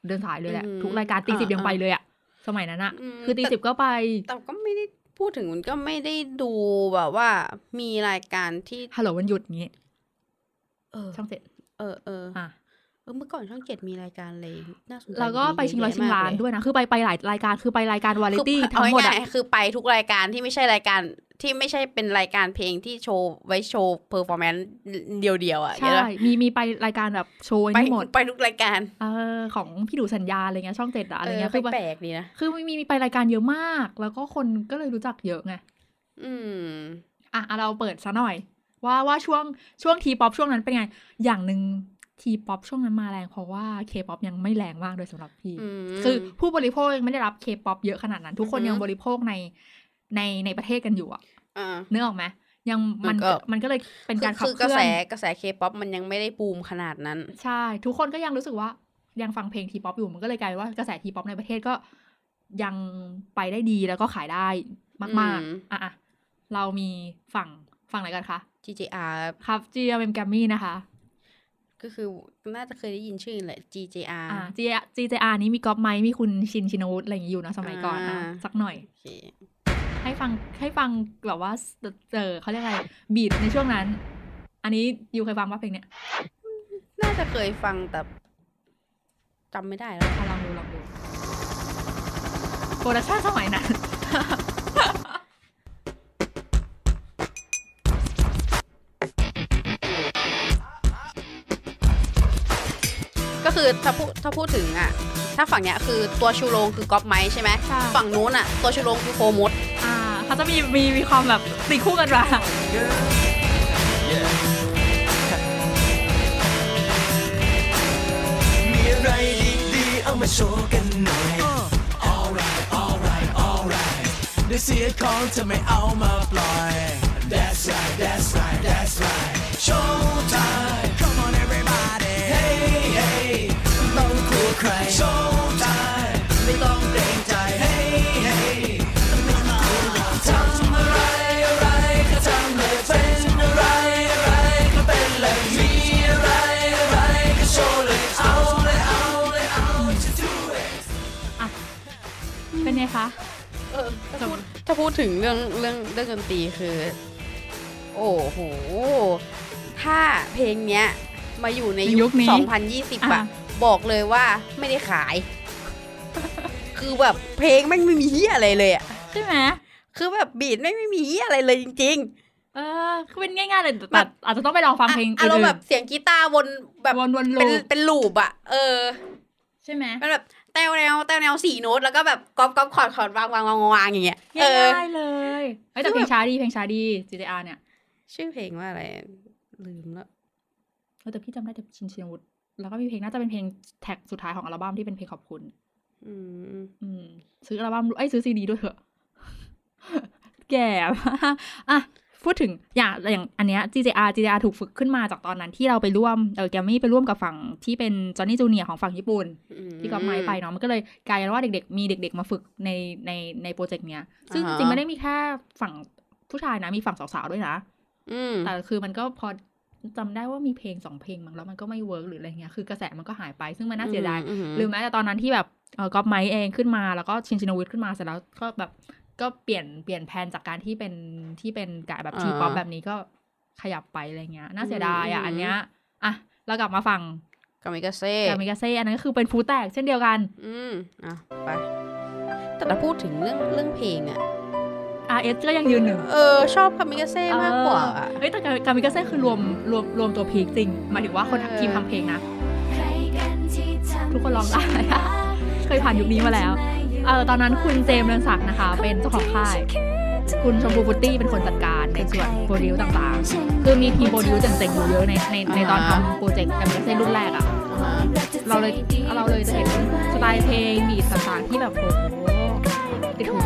เดินสายเลยแหละอืมทุกรายการตีสิบอ่ายังไปเลยอะสมัยนั้นอะอืมคือตีแต่สิบก็ไป แต่ก็ไม่ได้ พูดถึงมันก็ไม่ได้ดูแบบว่า มีรายการที่ฮัลโหลวันหยุดงี้เออช่องเจ็ดเออเอออะเออเมื่อก่อนช่องเจ็ดมีรายการอะไรน่าสนใจแล้วก็ไปชิงร้อยเะชิงล้านมกเลด้วยนะ คือไปไปหลายรายการคือไปรายการวาไรคือเอาทั้งหมดอะง่ายๆคือไปทุกรายการที่ไม่ใช่รายการ ที่ไม่ใช่เป็นรายการเพลงที่โชว์ไว้โชว์ performanceเดียวๆอะใช่ มีมีไปรายการแบบโชว์ไปนี่หมดไปทุกรายการเออของพี่ดูสัญญาอะไรเงี้ยช่องเจ็ดอะอะไรเงี้ยเอคืออไปแปลกๆดีนะคือมีมีไปรายการเยอะมาก แล้วก็คนก็เลยรู้จักเยอะไงอืมอะอะเราเปิดซะหน่อย ว่าว่าช่วงช่วงทีป๊อปช่วงนั้นเป็นไง อย่างหนึ่งทีป๊อปช่วงนั้นมาแรงเพราะว่าเคป๊อปยังไม่แรงมากโดยสำหรับพี่อืมคือผู้บริโภคยังไม่ได้รับเคป๊อปเยอะขนาดนั้น ทุกคนอือฮึยังบริโภคใน ในในประเทศกันอยู่อะอ่านึกออกไหมยังมันมันก็มันก็เลยเป็นการขับคือเคกระลื่อแสนกระแสเคป๊อปมันยังไม่ได้บูมขนาดนั้น ใช่ ทุกคนก็ยังรู้สึกว่ายังฟังเพลงทีป๊อปอยู่มันก็เลยกลายเป็นว่ากระแสทีป๊อปในประเทศก็ยังไปได้ดีแล้วก็ขายได้มากอืมๆอะอะเรามีฝั่งฝั่งไหนกันคะ GJR ครับ GMM Grammy นะคะ ก็คือน่าจะเคยได้ยินชื่อแหละ GJR อ่า G GJR นี้มีก๊อปไมค์มีคุณชินชินวุฒิอะไรอย่างงี้อยู่นะสมัยก่อนนะอ่าสักหน่อยโอเค ให้ฟังให้ฟังแบบว่าเจอเขาเรียกอะไร beat ในช่วงนั้น อันนี้ you เคยฟังว่าเพลงเนี้ยน่าจะเคยฟังแต่จำไม่ได้แล้วอะลองดูลองดู production สมัยนั้น คือถ้าพูดถ้าพูดถึงอะ ถ้าฝั่งเนี้ยคือตัวชูโรงคือก๊อปไมค์ใช่ไหมใช่ ฝั่งนู้นอะ ตัวชูโรงคือโฟมดอ่าเขาจะมีมีมีความแบบตีคู่กันมามีอะไรดีๆเอามาโชว์กันหน่อย alright alright alright เดี๋ยวเสียของจะไม่เอามาปล่อย that's right that's right that's right show time คู่ใคร show time ไม่ต้องเกรงใจ hey hey ทำอะไรอะไรก็ทำเลยเป็นอะไรอะไรก็เป็นเลยมีอะไรอะไรก็โชว์เลยเอาเลยเอาเลยเอา to do it เป็นไงคะเออถ้าพูดถ้าพูดถึงเรื่องเรื่องเรื่องดนตรีคือ โอ้โห ถ้าเพลงเนี้ยมาอยู่ในในยุคนี้ 2020อะอะ บอกเลยว่าไม่ได้ขาย คือแบบเพลงแม่งไม่มีเหี้ยอะไรเลยอะใช่ไหมคือแบบ beat แม่งไม่มีเหี้ยอะไรเลยจริง เออคือเป็นง่ายๆเลยแบแต่บอาจจะต้องไปลองๆฟังเพลงอารมณ์แบบอื่นเสียงกีตาร์วนแบบวนวนลูเป็นป เป็น loop อะเออ ใช่ไหมมันแบบแต้วแนวแต้วแนวสี่โน้ตแล้วก็แบบก๊อปก๊อปคอร์ดคอร์ดวางวางวางวางอย่างเงี้ยเออง่ายๆเลยเอ้ยแต่คือเพลแบบงช้าดีเพลงช้าดี GTR เนี่ยชื่อเพลงว่าอะไร ลืมแล้ว เออแต่พี่จำได้แต่ชินชินวุฒิ แล้วก็มีเพลงน่าจะเป็นเพลง track สุดท้ายของอัลบั้มที่เป็นเพลงขอบคุณ อืม อืม ซื้ออัลบั้มไอ้ยซื้อซีดีด้วยเถอะ แก่มากอะพูดถึงอย่างอย่างอันเนี้ย GJR GJR ถูกฝึกขึ้นมาจากตอนนั้นที่เราไปร่วมเออแกรมมี่ไปร่วมกับฝั่งที่เป็น Johnny's Junior ของฝั่งญี่ปุ่น ที่ก็ไม่ไปเนาะมันก็เลยกลายเป็นว่าเด็กๆ มีเด็กๆมาฝึกในในใน project เนี้ย ซึ่งจอ่าฮะริงๆไม่ได้มีแค่ฝั่งผู้ชายนะ มีฝั่งสาวๆด้วยนะอืมแต่คือมันก็พอ จำได้ว่ามีเพลงสองเพลงมั้งแล้วมันก็ไม่ work หรืออะไรเงี้ยคือกระแสมันก็หายไปซึ่งมันน่าเสียดายอืมอืมหรือแม้แต่ตอนนั้นที่แบบเออก๊อปไมค์เองขึ้นมาแล้วก็ชินชินวุฒิขึ้นมาเสร็จแล้วก็แบบก็เปลี่ยนเปลี่ยนแผนจากการที่เป็นที่เป็นกะแบบทีป๊อปแบบนี้ก็ขยับไปอะไรเงี้ยน่าเสียดายอะอันเนี้ยอะเรากลับมาฟังกามิกาเซ่กามิกาเซ่อันนั้นก็คือเป็นฟูแตกเช่นเดียวกัน อืมอะไป แต่ถ้าพูดถึงเรื่องเรื่องเพลงอะ RS ก็ยังยืนหนึ่ง เออ ชอบกามิกาเซ่มากกว่าอะเออเฮ้ยแต่กามิกาเซ่คือรวมรวมรวมตัวพีคจริงหมายถึงว่าคนเออทีมทำเพลงนะใครกันที่ทำทุกคนร้องได้อะเคยผ่านยุคนี้มาแล้ว เออตอนนั้นคุณเจมส์เรืองศักดิ์นะคะ เป็นเจ้าของค่าย คุณชมพูฟรุตตี้เป็นคนจัดการในส่วน produce ต่างๆ คือมีทีม produce เจ๋งๆอยู่เยอะในในในตอนทำโปรเจกต์กามิกาเซ่รุ่นแรกอะเราเลยเราเลยจะเห็นสไตล์เพลงบีทต่างๆที่แบบโอ้โหติดหู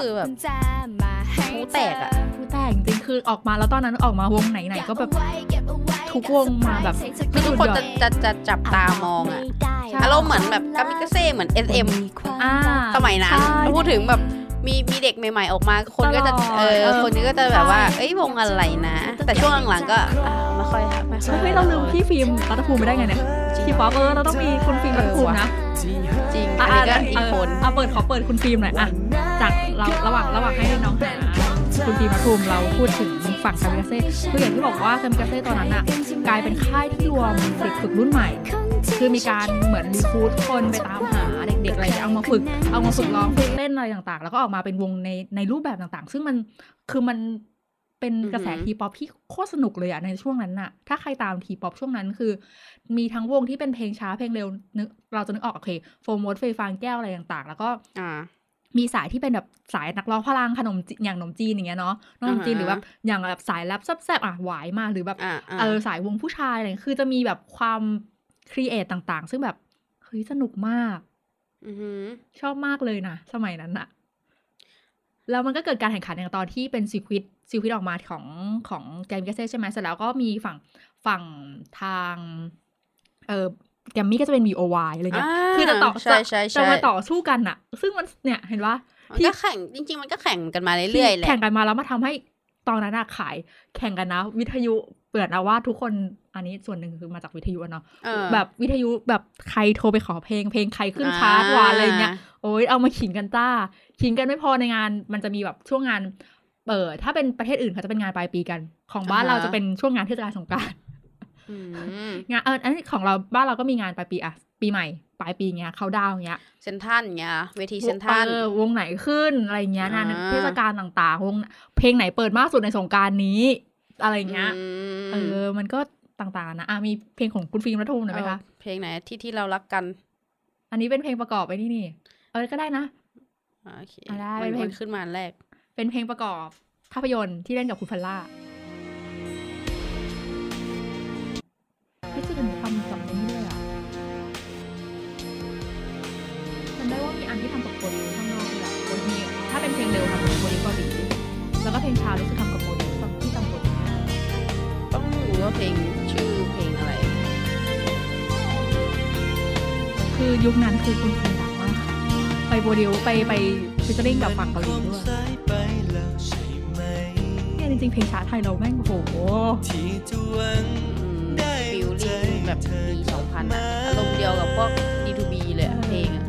คือแบบกุญแจมาให้หูแตกอะๆคือแต่จริงๆคือออกมาแล้วตอนนั้นออกมาวงไหนๆก็แบบทุกวงมาแบบคือทุกคนจะจะจะจับตามองอะใช่อารมณ์เหมือนแบบกามิกาเซ่เหมือน SM อ่าสมัยนั้นใช่ถ้าพูดถึงแบบมีมีเด็กใหม่ ๆ ออกมา คนก็จะตลอดเออเออคนนี้ก็จะแบบว่าใช่เอ้ยวงอะไรนะ แต่ช่วงหลังๆก็อ่าไม่ค่อยไม่ค่อยเฮ้ยเราลืมพี่ฟิล์มรัตภูมิไปได้ไงเนี่ยพี่ป๊อปเออเราต้องมีคุณฟิล์มรัตภูมินะจ ริงอะอันนี้ก็อะอีกคนเออเอาเปิดขอเปิดคุณฟิล์มหน่อยอะจากเราระหว่างระหว่างให้น้องหาคุณฟิล์มรัตภูมิเราพูดถึงฝั่งคามิกาเซ่คืออย่างที่บอกว่าคามิกาเซ่ตอนนั้นอะกลายเป็นค่ายที่รวมเด็กฝึกรุ่นใหม่ คือมีการเหมือน recruit คนไปตามหาเด็กๆอะไรอย่างเงี้ยเอามาฝึก เอามาฝึกร้องฝึกเต้นอะไรต่างๆ แล้วก็ออกมาเป็นวงในในรูปแบบต่างๆ ซึ่งมันคือมันเป็นกระแสอือหือ T-pop ที่โคตรสนุกเลยอะในช่วงนั้นน่ะ ถ้าใครตาม T-pop ช่วงนั้นคือ มีทั้งวงที่เป็นเพลงช้าเพลงเร็วนึกเราจะนึกออกโอเคโฟร์มดเฟย์ฟางแก้วอะไรต่างๆ แล้วก็อ่ามีสายที่เป็นแบบสายนักร้องพลังขนมจีอย่างขนมจีนอย่างเงี้ยเนาะขนมจีนอ่าฮะหรือแบบอย่างแบบสายแรปแซ่บๆอะหวายมากหรือแบบอ่าอ่าเออสายวงผู้ชายอะไรอย่างเงี้ยคือจะมีแบบความครีเอทต่างๆ ซึ่งแบบเฮ้ยสนุกมากอือหือชอบมากเลยนะสมัยนั้นอะแล้วมันก็เกิดการแข่งขันอย่างตอนที่เป็นซีควิตซีควิตออกมาของของแกรมมี่เกษใช่ไหมเสร็จแล้วก็มีฝั่งฝั่งทาง เออแกรมมี่ก็จะเป็น VOY อะไรเงี้ยาคือจะต่อใช่ใช่จะใช่มาต่อสู้กันอะซึ่งมันเนี่ยเห็นว่ามันก็แข่งจริง ๆ มันก็แข่งกันมาเรื่อยๆแหละแข่งกันมาแล้วมาทำให้ตอนนั้นอะขายแข่งกันนะ วิทยุเปิดนะว่าทุกคนอันนี้ส่วนหนึ่งคือมาจากวิทยุอะเนาะเออแบบวิทยุแบบใครโทรไปขอเพลงเพลงใครขึ้นอ่าชาร์ตวาอะไรเงี้ยโอ้ยเอามาขิงกันจ้าขิงกันไม่พอในงานมันจะมีแบบช่วงงานเปิดถ้าเป็นประเทศอื่นเขาจะเป็นงานปลายปีกัน ของบ้านเราจะเป็นช่วงงานเทศกาลสงกรารอืม งานเอออันนี้ของเราบ้านเราก็มีงานปลายปีอะปีใหม่ปลายปีเงี้ยเขาดาวน์เงี้ยเซนทรันเงี้ยเวทีเซนทรันเออวงไหนขึ้นอะไรเงี้ยงานอ่าเทศกาลต่างๆวงเพลงไหนเปิดมากสุดในสงกรารนี้ อะไรเงี้ยมเออมันก็ต่างๆนะอะมีเพลงของคุณฟิล์มรัฐภูมิหน่อยไหมคะเออเพลงไหนที่ที่เรารักกัน อันนี้เป็นเพลงประกอบไปนี่นี่ เออก็ได้นะอ่าโอเคอ่าได้มันเพลงมันขึ้นมาอันแรก เป็นเพลงประกอบภาพยนตร์ที่เล่นกับคุณพัลล่า พี่สุดหนูทำกับนี้ด้วยอะจำได้ว่ามีอันที่ทำกับ produce ข้างนอกเลยอะ produce ถ้าเป็นเพลงเร็วทำกับ produce เกาหลีแล้วก็เพลงช้ารู้สึกทำกับโปรดิวที่จำบทไม่ได้ต้องรู้ว่าเพลงชื่อเพลงอะไร คือยุคนั้นคือคุณฟิล์มดังมากค่ะไป produce ไปไป featuring กับฝั่งเกาหลีด้วยเนี่ยจริงๆเพลงช้าไทยเราแม่งโอ้โห แบบปีสองพันอะอารมณ์เดียวกับพวก D2B เลยอะเพลงอะ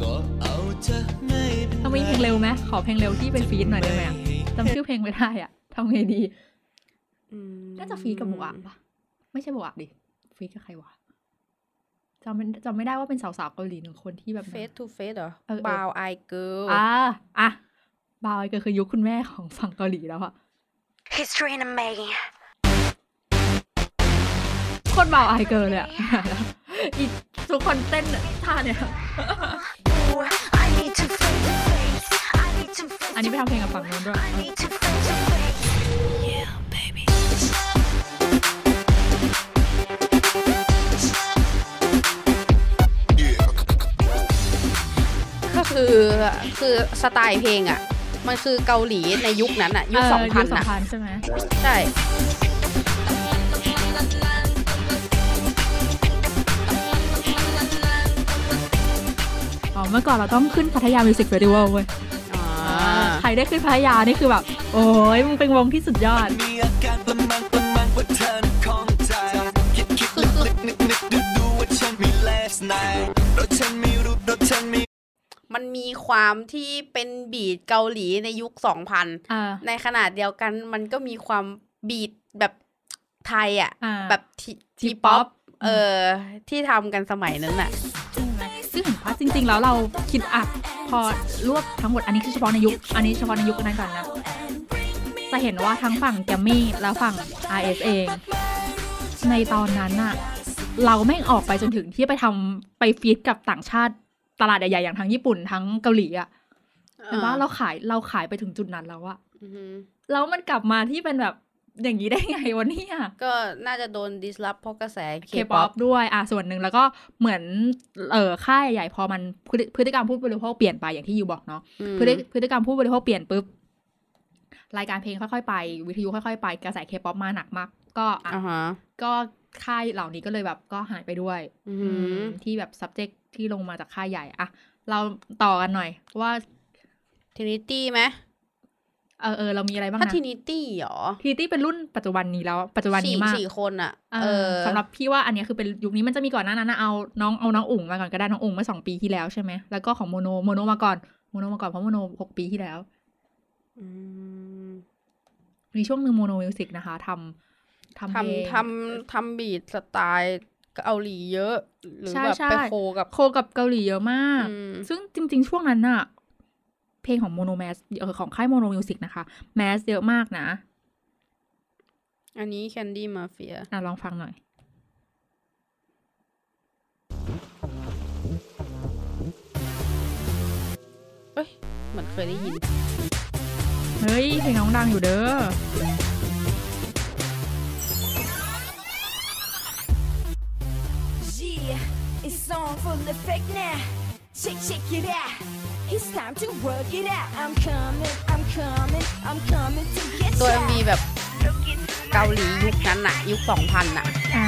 ก็เอาเธอไม่เป็นต้องมีเพลงเร็วไหมขอเพลงเร็วที่เป็นฟีดหน่อยได้ไหมอะจำชื่อเพลงไม่ได้อะทำไงดีอืมน่าจะฟีดกับโบอักปะไม่ใช่โบอักดิ ฟีดกับใครวะจำไม่จำไม่ได้ว่าเป็นสาวๆเกาหลีหนึ่งคนที่แบบเฟสทูเฟสเหรอเออเออบาวไอเกิลอ่าอะบาวไอเกิลคือยุคคุณแม่ของฝั่งเกาหลีแล้วอะ History in the making. โคตร Brown Eyed Girls เลยอะอีทุกคนเต้นท่าเนี่ย Ooh, I need to face to face. I need to face อันนี้ไปทำเพลงกับฝั่งนู้นด้วย I need to face to face. Yeah, baby. ก็คือคือสไตล์เพลงอะมันคือเกาหลีในยุคนั้นอะยุคเสองพันยุคสองอะพันใช่ไหมใช่ เมื่อก่อนเราต้องขึ้นพัทยามิวสิกเฟสติวัลเว้ยอ่าใครได้ขึ้นพัทยานี่คือแบบ โอ้ยมึงเป็นวงที่สุดยอดมีอาการประมังประมังว่าเธอนั้นของใจคิดคิดนึกนึกนึกนึกดูดูว่าฉันมี last night รถฉันมีรูปรถฉันมีมันมีความที่เป็นบีทเกาหลีในยุคสองพันอ่าในขนาดเดียวกันมันก็มีความบีทแบบไทยอะอ่าแบบทีทีทีป๊ป๊ออปปเออที่ทำกันสมัยนั้นอะใช่ไหม ซึ่งเห็นว่าจริง ๆ แล้วเราคิดอะพอรวบทั้งหมดอันนี้คือเฉพาะในยุค อันนี้เฉพาะในยุคนั้นก่อนนะ จะเห็นว่าทั้งฝั่งแกมมี่และฝั่ง RS เอง ในตอนนั้นอะเราแม่งออกไปจนถึงที่ไปทำไป feat กับต่างชาติตลาดใหญ่ๆอย่างทั้งญี่ปุ่นทั้งเกาหลีอะแต่ว่าเราขายเราขายไปถึงจุดนั้นแล้วอะอือฮึแล้วมันกลับมาที่เป็นแบบ อย่างนี้ได้ไงวะเนี่ยก็น่าจะโดน disrupt เพราะกระแสเคป๊อปด้วยอะส่วนหนึ่งแล้วก็เหมือนเอ่อค่ายใหญ่พอมันพฤติพฤติกรรมผู้บริโภคเปลี่ยนไปอย่างที่ you บอกเนาะอืมพฤติพฤติกรรมผู้บริโภคเปลี่ยนปุ๊บรายการเพลงค่อยๆไป วิทยุค่อยๆไป กระแสเคป๊อปมาหนักมาก ก็อะอ่าฮะก็ค่ายเหล่านี้ก็เลยแบบก็หายไปด้วยอือืมมที่แบบ subject ที่ลงมาจากค่ายใหญ่อะเราต่อกันหน่อยว่าทินิตี้ไหม เออเออเรามีอะไรบ้างถ้านะทินิตี้หรอทีตี้เป็นรุ่นปัจจุบันนี้แล้ว ปัจจุบันสี่นี้มากสี่คนอะเอเอออสำหรับพี่ว่าอันเนี้ยคือเป็นยุคนี้มันจะมีก่อนหน้านั้นนะเอาน้องเอาน้องอุ๋งมาก่อนก็ได้น้องอุ๋งเมื่อสองปีที่แล้วใช่ไหมแล้วก็ของโมโนโมโนมาก่อนโมโนมาก่อนเพราะโมโนหกปีที่แล้วอืมมีช่วงหนึ่งโมโนมิวสิกนะคะทำทำเพลงทำทำทำ beat สไตล์เกาหลีเยอะ หรือใช่แบบใช่ไป co กับ co กับเกาหลีเยอะมากอืมซึ่งจริง ๆ ช่วงนั้นน่ะ เพลงของโมโน mass เออของค่ายโมโนมิวสิกนะคะ mass เยอะมากนะ อันนี้ Candy Mafia อะลองฟังหน่อยเอ้ยเหมือนเคยได้ยิน เฮ้ย เพลงน้องดังอยู่เด้อ Yeah, it's on full effect now. Check, check it out. It's time to work it out I'm coming I'm coming I'm coming to get ตัวมีแบบเกาหลียุคนั้นอะยุคสองพันอะอ่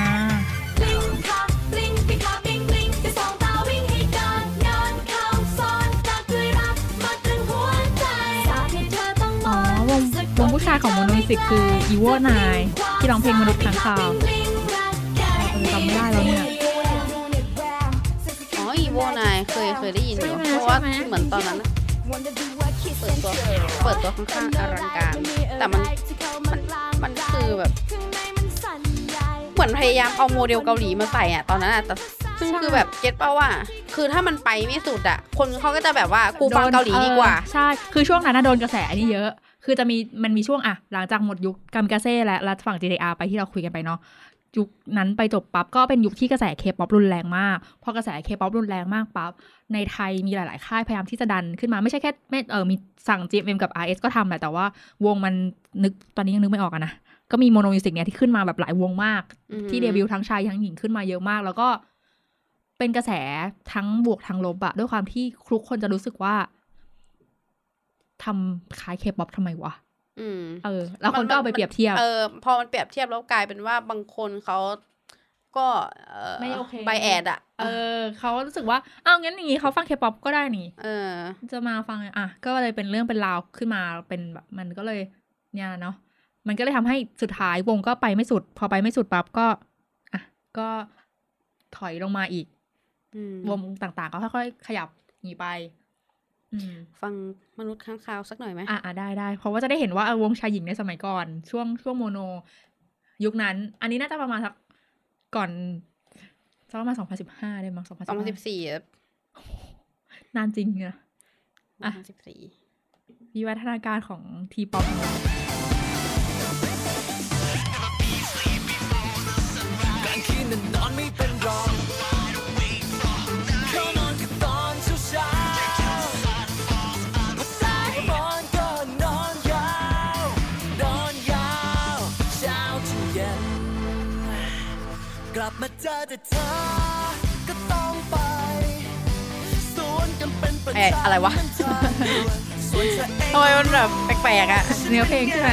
อ้วงวงมอ๋ผู้ชายของโมโนมิวสิกคือ Evo Nine ที่ร้องเพลงมนุษย์ค้างคาว จำไม่ได้แล้วเนี่ย โวนายเคยเคยได้ยินอยู่ใช่ไหมเพราะว่าใช่ไหมเหมือนตอนนั้นน่ะเปิดตัวเปิดตัวค่อนข้างอลังการ แต่มันมันมันคือแบบเหมือนพยายามเอาโมเดลเกาหลีมาใส่อะตอนนั้นอะแต่ซึ่งคือแบบ get ป่าวว่า คือถ้ามันไปไม่สุดอะคนเขาก็จะแบบว่ากูฟังเกาหลีดีกว่าเออใช่คือช่วงนั้นนะโดนกระแสอันนี้เยอะคือจะมีมันมีช่วงอะหลังจากหมดยุคกามิกาเซ่และและฝั่ง JDR ไปที่เราคุยกันไปเนาะ ยุคนั้นไปจบปั๊บก็เป็นยุคที่กระแสเคป๊อปรุนแรงมากพอกระแสเคป๊อปรุนแรงมากปั๊บในไทยมีหลาย ๆ ค่ายพยายามที่จะดันขึ้นมาไม่ใช่แค่ไม่เออมีสั่ง GMM กับ RS ก็ทำแหละแต่ว่าวงมันนึกตอนนี้ยังนึกไม่ออกอะนะก็มีโมโนมิวสิกเนี่ยที่ขึ้นมาแบบหลายวงมากอืมที่เดบิวต์ทั้งชายทั้งหญิงขึ้นมาเยอะมาก แล้วก็เป็นกระแสทั้งบวกทั้งลบอะด้วยความที่ทุกคนจะรู้สึกว่าทำคล้ายเคป๊อปทำไมวะ อืมเออ แล้วคนก็เอาไปเปรียบเทียบ เออ พอมันเปรียบเทียบแล้วกลายเป็นว่าบางคนเขาก็เออไม่โอเค bias อะเออเขารู้สึกว่าอ้าวงั้นอย่างงี้เขาฟังเคป๊อปก็ได้นี่ เออ จะมาฟังอะ ก็เลยเป็นเรื่องเป็นราวขึ้นมาเป็นแบบมันก็เลย เนี่ยเนาะมันก็เลยทำให้สุดท้ายวงก็ไปไม่สุด พอไปไม่สุดปั๊บก็อะก็ถอยลงมาอีกอืมวงต่างๆ ก็ค่อยๆขยับหนีไปอืม ฟังมนุษย์ข้างคาวสักหน่อยไหมอะอะได้ได้เพราะว่าจะได้เห็นว่าเออวงชายหญิงในสมัยก่อน ช่วงช่วงโมโน ยุคนั้น อันนี้น่าจะประมาณสักก่อนสักประมาณสองพันสิบห้าได้มั้งสองพันสองพันสิบสี่นานจริงอะสองพันสิบสี่วิวัฒนาการของทีป๊อปกลางคืนนั้นนอนไม่เป็นรอง มาเจอแต่เธอก็ต้องไปสวนกันเป็นประเอ๊ะจำอะไรวะ ส่วนเธอเองทำไมมันแบบแปลกๆอะเนื้อเพลงใช่ไหม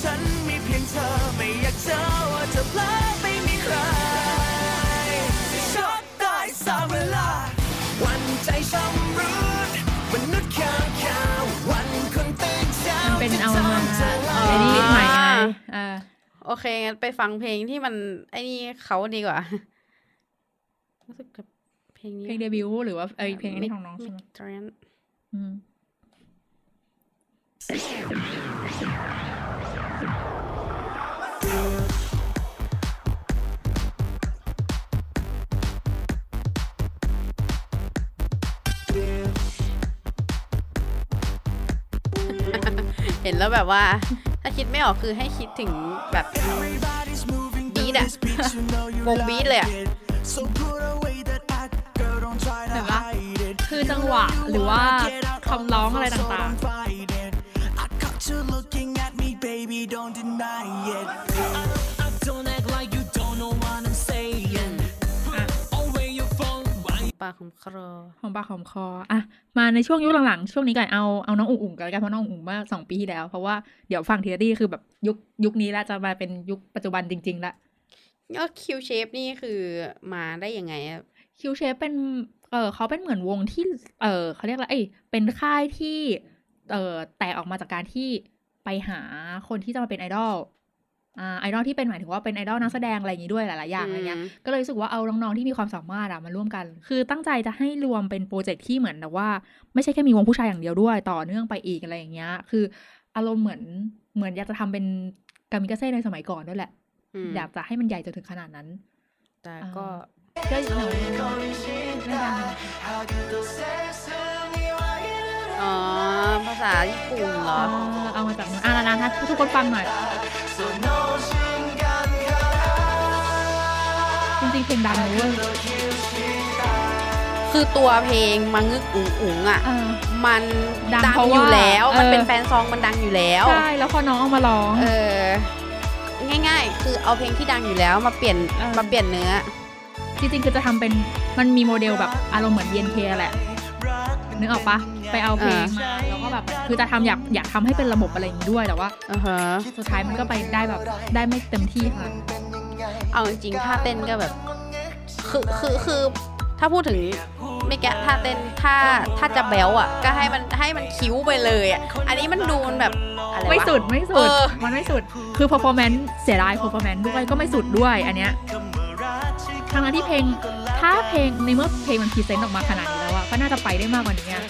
ฉันมีเพียงเธอไม่อยากเจอว่าเธอเพลอไม่มีใครชอบได้สามเวลา วันใจช้ำรุดมนุษย์ข้างข่าววันคนตื่นเช้ามันเป็นเอามาจะอ๋อไอ้นี่ใหม่ไงอ่า โอเคงั้นไปฟังเพลงที่มัน ไอ้นี่เขาดีกว่ารู้สึกกับเพลงนี้เพลงเดบิวต์หรือว่าไอเพลงนี้ของน้องใช่ไหมเทรนอืม เห็นแล้วแบบว่า ถ้าคิดไม่ออกคือให้คิดถึงแบบบีทอะวงบีทเลยอะเห็นปะคือจังหวะหรือว่าคำร้องอะไรต่าง ปากของครอๆของปากของคออะมาในช่วงยุคหลังๆ ช่วงนี้ก่อนเอาเอาน้องอุ๋งอุ๋งกันแล้วกันเพราะน้องอุ๋งอุ๋งมาสองปีที่แล้ว เพราะว่าเดี๋ยวฟังทีละที่คือแบบยุคยุคนี้แล้วจะมาเป็นยุคปัจจุบันจริง ๆละก็คิวเชฟนี่คือมาได้ยังไงอะคิวเชฟเป็นเออเขาเป็นเหมือนวงที่ เออเขาเรียกอะไรเอ้ยเป็นค่ายที่ เออแตกออกมาจากการที่ไปหาคนที่จะมาเป็นไอดอลอ่า ไอดอลที่เป็นหมายถึงว่าเป็นไอดอลนักแสดงอะไรอย่างงี้ด้วยหลาย ๆ อย่างอะไรเงี้ยมก็เลยรู้สึกว่าเอาน้อง ๆ ที่มีความสามารถอะมาร่วมกัน คือตั้งใจจะให้รวมเป็นโปรเจกต์ที่เหมือนแบบว่า ไม่ใช่แค่มีวงผู้ชายอย่างเดียวด้วยต่อเนื่องไปอีกอะไรอย่างเงี้ย คืออารมณ์เหมือนเหมือนอยากจะทำเป็นกามิกาเซ่ในสมัยก่อนด้วยแหละอืมอยากจะให้มันใหญ่จนถึงขนาดนั้น แต่ก็ก็หนูไม่ดัง อ๋อ ภาษาญี่ปุ่นเหรออ๋อเอามาจากนู้นอะนานๆถ้าทุกคนฟังหน่อย จริงๆเพลงดังเลยเว้ยคือตัวเพลงมังงึกอุ๋งอุ๋งอะ เออ มันดังดังเพราะอยู่ว่าแล้วมันเออเป็นแฟนซองมันดังอยู่แล้ว ใช่ แล้วพอน้องเอามาร้อง เออ ง่ายๆ คือเอาเพลงที่ดังอยู่แล้วมาเปลี่ยนเออ มาเปลี่ยนเนื้อ จริงๆคือจะทำเป็นมันมีโมเดลแบบอารมณ์เหมือน BNK แหละ นึกออกปะไปเอาเพลงมาแล้วก็แบบคือจะทำอยากอยากทำให้เป็นระบบอะไรอย่างนี้ด้วยแต่ว่าอือฮะสุดท้ายมันก็ไปได้แบบได้ไม่เต็มที่ค่ะเอาจริงๆท่าเต้นก็แบบคือคือคือถ้าพูดถึงไม่แกถ้าเต้นถ้าถ้าจะแบลอะ ก็ให้มันให้มันคิ้วไปเลยอะอันนี้มันดูมันแบบอะไรวะไม่สุดไม่สุเอดอมันไม่สุดคือ performance เสียดาย performance ด้วยก็ไม่สุดด้วยอันเนี้ยทางนั้นที่เพลงถ้าเพลงในเมื่อเพลงมันพรีเซนต์ออกมาขนาดนี้แล้วอะ ก็น่าจะไปได้มากกว่านี้อะ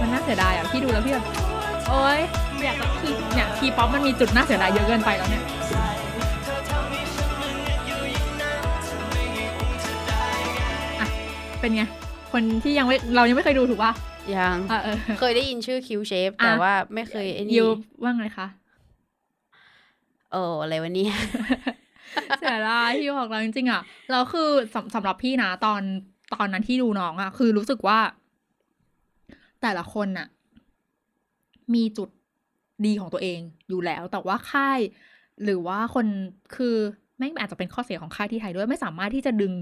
มันน่าเสียดายอะพี่ดูแล้วพี่แบบโอ๊ยอยากจะคีเนี่ยคีป๊อปมันมีจุดน่าเสียดายเยอะเกินไปแล้วเนี่ยอะเป็นไง คนที่ยังไม่เรายังไม่เคยดูถูกป่ะยังอะเออเคยได้ยินชื่อคิวเชฟอะแต่ว่าไม่เคยไอ้นี่ยูว่าไงคะเอออะไรวะเนี่ย เสียดายที่บอกเราจริงๆอะเราคือสำสำหรับพี่นะตอนตอนนั้นที่ดูน้องอะ คือรู้สึกว่า แต่ละคนน่ะ มีจุดดีของตัวเองอยู่แล้ว แต่ว่าค่าย หรือว่าคนคือไม่งอาจจะเป็นข้อเสียของค่ายที่ไทยด้วยไม่สามารถที่จะดึง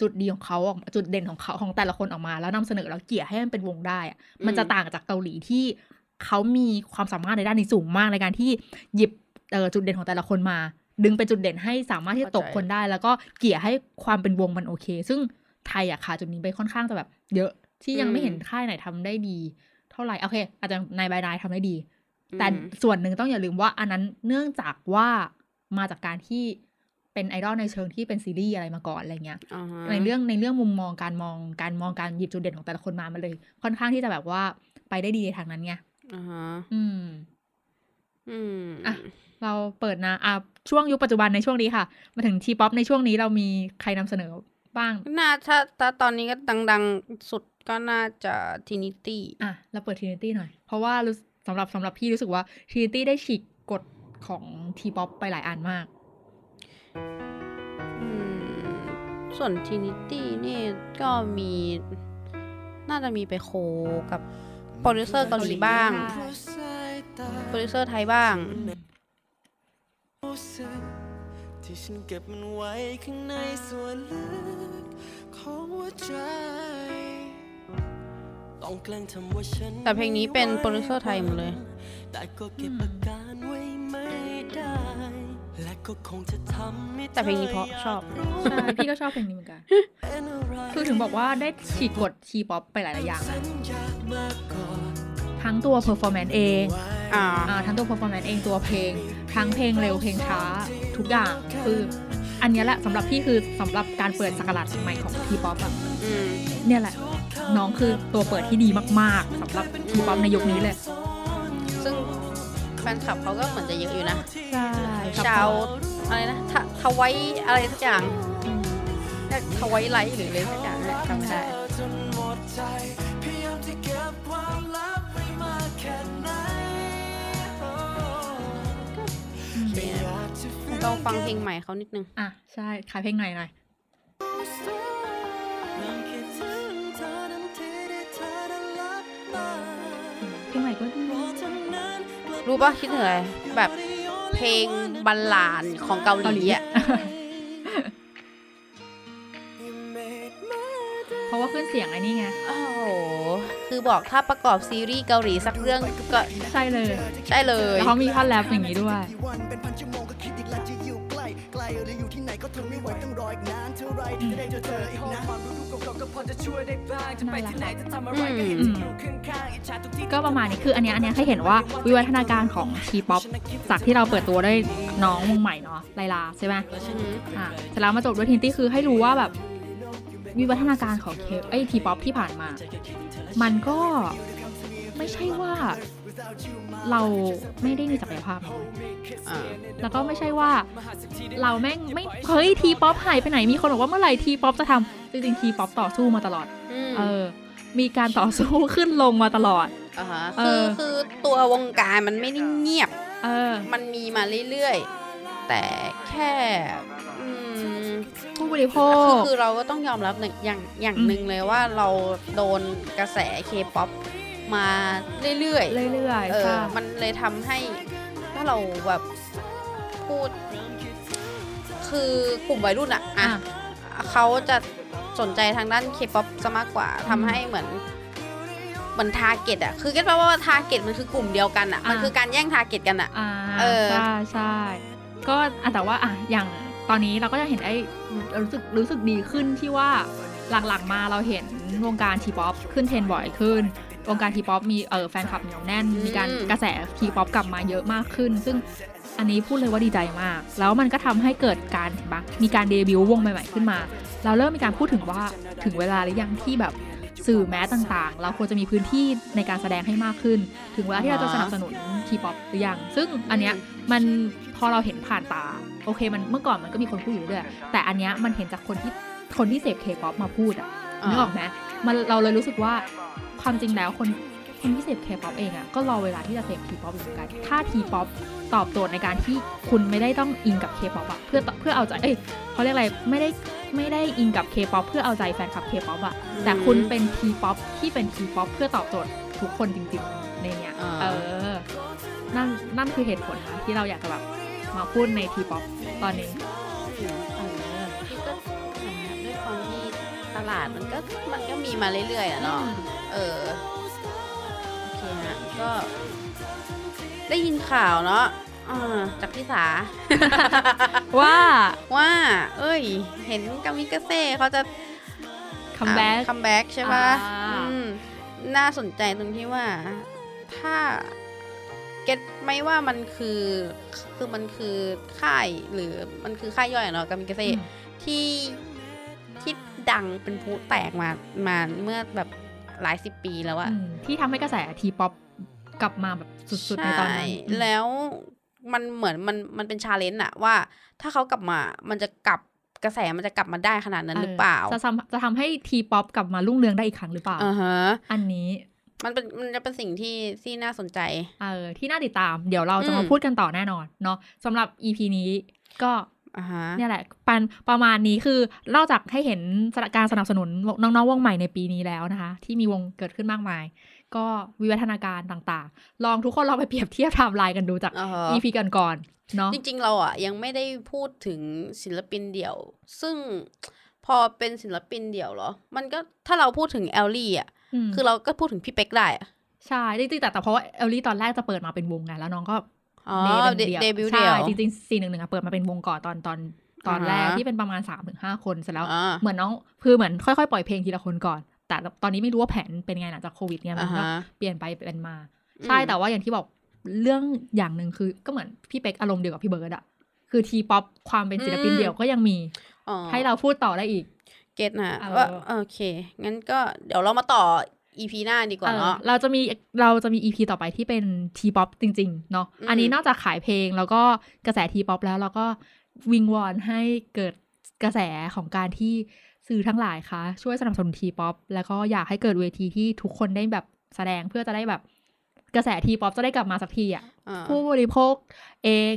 จุดดีของเขาออกจุดเด่นของเขาของแต่ละคนออกมา แล้วนำเสนอแล้วเกลี่ยให้มันเป็นวงได้อะมันจะอืมต่างจากเกาหลีที่เขามีความสามารถในด้านนี้สูงมากในการที่หยิบเอ่อจุดเด่นของแต่ละคนมา ดึงเป็นจุดเด่นให้สามารถที่จะตกคนได้ แล้วก็เกลี่ยให้ความเป็นวงมันโอเค ซึ่งไทยอะค่ะจุดนี้ไปค่อนข้างจะแบบ เยอะที่ยังไม่เห็นค่ายไหนทำได้ดี เท่าไหร่โอเค อาจจะนายบายนายทำได้ดี แต่อืมส่วนหนึ่งต้องอย่าลืมว่าอันนั้นเนื่องจากว่ามาจากการที่เป็นไอดอลในเชิงที่เป็นซีรีส์อะไรมาก่อนอะไรเงี้ยอ่าฮะในเรื่องในเรื่องมุมมองการมองการมองการหยิบจุดเด่นของแต่ละคนมามันเลย ค่อนข้างที่จะแบบว่าไปได้ดีในทางนั้นไงอ่าฮะอืม อืมอะเราเปิดนะอะ ช่วงยุคปัจจุบันในช่วงนี้ค่ะ มาถึง T-pop ในช่วงนี้เรามีใครนำเสนอบ้าง น่าถ้าถ้าตอนนี้ก็ดัง ๆ สุดก็น่าจะ Trinity อะเราเปิด Trinity หน่อย เพราะว่ารู้สำหรับสำหรับพี่รู้สึกว่า Trinity ได้ฉีกกฎของ T-pop ไปหลายอันมากส่วน Trinity นี่ก็มี น่าจะมีไป co กับโปรดิวเซอร์เกาหลีบ้าง โปรดิวเซอร์ไทยบ้าง รู้สึก ที่ฉันเก็บมันไว้ข้างในส่วนลึกของหัวใจ ต้องแกล้งทำว่าฉันแต่เพลงนี้เป็นโปรดิวเซอร์ไทยหมดเลย แต่ก็เก็บอาการไว้ไม่ได้ และก็คงจะทำให้แต่เพลงนี้เพราะชอบ ใช่พี่ก็ชอบเพลงนี้เหมือนกันเป็นอะไรคือถึงบอกว่าได้ฉีกกฎ T-pop ไปหลายๆอย่างฉันะนอยากมาก่อนทั้งตัว performance เองอ่าอ่า ทั้งตัว performance เองตัวเพลง ทั้งเพลงเร็วเพลงช้า ทุกอย่างคืออันเนี้ยแหละสำหรับพี่คือสำหรับการเปิดศักราชใหม่ของ T-pop อะอืมเนี่ยแหละ น้องคือตัวเปิดที่ดีมากๆสำหรับ T-pop ในยุคนี้เลย ซึ่งแฟนคลับเขาก็เหมือนจะเยอะอยู่นะใช่ชาวอะไรนะทะทวายอะไรสักอย่างเรียก Twilight หรืออะไรสักอย่างเนี่ยจำไม่ได้ เราฟังเพลงใหม่เขานิดนึง อะ ใช่ขายเพลงไหนหน่อยยังคิดถึงเธอทันทีที่เธอได้รับตาเพลงใหม่ก็ดีเพราะเท่านั้นกลับรู้ปะคิดถึงอะไรแบบเพลงบัลลาดของเกาหลีอะเพราะว่าขึ้นเสียงไอ้นี่ไง โอ้โห คือบอกถ้าประกอบซีรีส์เกาหลีสักเรื่องก็ ใช่เลย ใช่เลยแล้วเขามีท่อนแรปอย่างนี้ด้วย หรืออยู่ที่ไหนก็ทนไม่ไหวต้องรออีกนานเท่าไรที่จะได้เจอเธออีกนะความรู้เก่าๆก็พอจะช่วยได้บ้างจะไปที่ไหนจะทำอะไรก็เห็นอยู่ข้างๆอิจฉาทุกที่ก็ประมาณนี้คืออันเนี้ยอันเนี้ยให้เห็นว่าวิวัฒนาการของ T-pop จากที่เราเปิดตัวด้วยน้องวงใหม่เนาะไลลาใช่ไหมอือหืออะเสร็จแล้วมาจบด้วย Trinity คือให้รู้ว่าแบบวิวัฒนาการของ K ไอ้ T-pop ที่ผ่านมา มันก็ไม่ใช่ว่า เราไม่ได้มีศักยภาพนะอ่าแล้วก็ไม่ใช่ว่า เราแม่งไม่เฮ้ยทีป๊อปหายไปไหนมีคนบอกว่าเมื่อไหร่ทีป๊อปจะทำจริงๆทีป๊อปต่อสู้มาตลอดอืมเออ มีการต่อสู้ขึ้นลงมาตลอดอ่าฮะเอคืออคือตัววงการมันไม่ได้เงียบ เออ มันมีมาเรื่อยๆ แต่แค่อืมผู้บริโภคือคคือเราก็ต้องยอมรับหนึ่งอย่างอย่างหนึ่งเลยว่าเราโดนกระแสเคป๊อป มาเรื่อยๆเรื่อยเอๆอค่ะมันเลยทำให้ถ้าเราแบบพูด คือกลุ่มวัยรุ่นอะอะอะเขาจะสนใจทางด้านเคป๊อปซะมากกว่าทำให้เหมือนเหมือน target อะคือ get ว่า target มันคือกลุ่มเดียวกันอะมันคือการแย่ง target กันอะอ่าเออใช่ใช่ก็อะแต่ว่าอะอย่างตอนนี้เราก็จะเห็นไอ้รู้สึกรู้สึกดีขึ้นที่ว่าหลังๆมาเราเห็นวงการ T-pop ขึ้นเทรนด์บ่อยขึ้น วงการ T-pop มีเออแฟนคลับเหนียวแน่น มีการกระแส T-pop กลับมาเยอะมากขึ้น ซึ่งอันนี้พูดเลยว่าดีใจมาก แล้วมันก็ทำให้เกิดการเห็นปะมีการเดบิวต์วงใหม่ๆขึ้นมา เราเริ่มมีการพูดถึงว่าถึงเวลาหรือยังที่แบบสื่อ mass ต่างๆ เราควรจะมีพื้นที่ในการแสดงให้มากขึ้น ถึงเวลาที่เราจะสนับสนุน T-pop หรือยัง ซึ่งอันเนี้ยมันพอเราเห็นผ่านตา โอเคมันเมื่อก่อนมันก็มีคนพูดอยู่เรื่อยๆแต่อันเนี้ยมันเห็นจากคนที่คนที่เสพเคป๊อปมาพูดอะนึกออกไหมมันเราเลยรู้สึกว่า ความจริงแล้วคนคนที่เสพเคป๊อปเองอะก็รอเวลาที่จะเสพ T-pop เหมือนกัน ถ้า T-pop ตอบโจทย์ในการที่คุณไม่ได้ต้องอิงกับเคป๊อปอะเพื่อเพื่อเอาใจเอ้ยเขาเรียกอะไรไม่ได้ไม่ได้อิงกับเคป๊อปเพื่อเอาใจแฟนคลับเคป๊อปอะแต่คุณเป็น T-pop ที่เป็น T-pop เพื่อตอบโจทย์ทุกคนจริงๆในเนี้ยอ่าเออนั่นนั่นคือเหตุผลนะที่เราอยากจะแบบมาพูดใน T-pop ตอนนี้ ตลาดมันก็มันก็มีมาเรื่อยๆอะเนาะเออโอเคฮะก็ ได้ยินข่าวเนาะอ่าจากพี่สา ว่าว่า เอ้ย เห็นกามิกาเซ่เขาจะ comeback comeback ใช่ปะอ่าอืมน่าสนใจตรงที่ว่า ถ้า get ไหมว่ามันคือคือมันคือค่ายหรือมันคือค่ายย่อยอะเนาะกามิกาเซ่ที่ที่ ดังเป็นพลุแตกมามาเมื่อแบบหลายสิบปีแล้วอะที่ทำให้กระแส T-pop กลับมาแบบสุดๆในตอนนั้นใช่แล้วมันเหมือนมันมันเป็น challenge อะว่า ถ้าเขากลับมามันจะกลับกระแสมันจะกลับมาได้ขนาดนั้นหรือเปล่า จะทำจะทำให้ T-pop กลับมารุ่งเรืองได้อีกครั้งหรือเปล่าอ่าฮะอันนี้ มันเป็นมันจะเป็นสิ่งที่ที่น่าสนใจ เออที่น่าติดตาม เดี๋ยวเราจะอืมามพูดกันต่อแน่นอนเนาะสำหรับ EP นี้ก็อ่าฮะ เนี่ยแหละปันประมาณนี้คือนอกจากให้เห็นการสนับสนุนน้องๆวงใหม่ในปีนี้แล้วนะคะ ที่มีวงเกิดขึ้นมากมาย ก็วิวัฒนาการต่างๆ ลองทุกคนลองไปเปรียบเทียบไทม์ไลน์กันดูจากอ่าฮะ EP กันก่อนๆเนาะจริง ๆ เราอะยังไม่ได้พูดถึงศิลปินเดี่ยว ซึ่งพอเป็นศิลปินเดี่ยวเหรอ มันก็ถ้าเราพูดถึงแอลลี่อะมคือเราก็พูดถึงพี่เป๊กได้อะใช่จริงๆแต่แต่เพราะว่าเอลลี่ตอนแรกจะเปิดมาเป็นวงไงแล้วน้องก็อ๋อ เดเดย์เดเป็นบิวต์ใช่เดี่ยวจริงๆสี่หนึ่งหนึ่งอะเปิดมาเป็นวงก่อนตอนตอนตอนอ่าฮะแรกที่เป็นประมาณสามถึงห้าคนเสร็จแล้วอ่าเหมือนน้องคือเหมือนค่อยๆ ปล่อยเพลงทีละคนก่อน แต่ตอนนี้ไม่รู้ว่าแผนเป็นไงหลังจากโควิดเนี่ยมันก็อ่าฮะเปลี่ยนไปเป็นมา ใช่แต่ว่าอย่างที่บอกเรื่องอย่างหนึ่งคือก็เหมือนพี่เป๊กอารมณ์เดียวกับพี่เบิร์ดอะคือ T-pop ความเป็นศิลปินอืมเดี่ยวก็ยังมีอ๋อให้เราพูดต่อได้อีก get นะเออว่าโอเค งั้นก็เดี๋ยวเรามาต่อ EP หน้าดีกว่าเออเนาะเราจะมีเราจะมี EP ต่อไปที่เป็น T-pop จริง ๆ เนาะอืมอันนี้นอกจากขายเพลงแล้วก็กระแส T-pop แล้วเราก็วิงวอนให้เกิดกระแสของการที่สื่อทั้งหลายคะช่วยสนับสนุน T-pop แล้วก็อยากให้เกิดเวทีที่ทุกคนได้แบบแสดงเพื่อจะได้แบบกระแส T-pop จะได้กลับมาสักทีอะอ่าผู้บริโภคเอง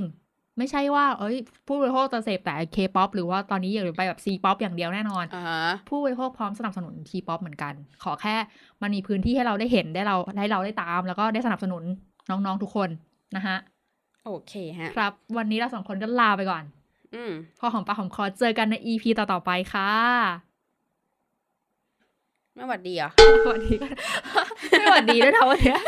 ไม่ใช่ว่า เอ้ย ผู้บริโภคจะเสพแต่เคป๊อปหรือว่าตอนนี้อยากไปแบบ C-pop อย่างเดียวแน่นอนอ่าฮะผู้บริโภคพร้อมสนับสนุน T-pop เหมือนกัน ขอแค่มันมีพื้นที่ให้เราได้เห็นได้เราให้เราได้ตาม แล้วก็ได้สนับสนุนน้องๆทุกคนนะฮะโอเคฮะ ครับ วันนี้เราสองคนก็ลาไปก่อน อืมพอหอมปากหอมคอเจอกันใน EP ต่อๆไปค่ะไม่หวัดดีเหรอ สวัสดีกันไม่หวัดดีด้วยนะวันเนี้ย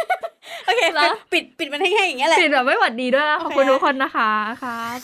โอเคแล้วปิดปิดมันให้แค่อย่างเงี้ยแหละ ปิดแบบไม่หวัดดีด้วยนะขอบคุณโอเคทุกคนนะคะครับ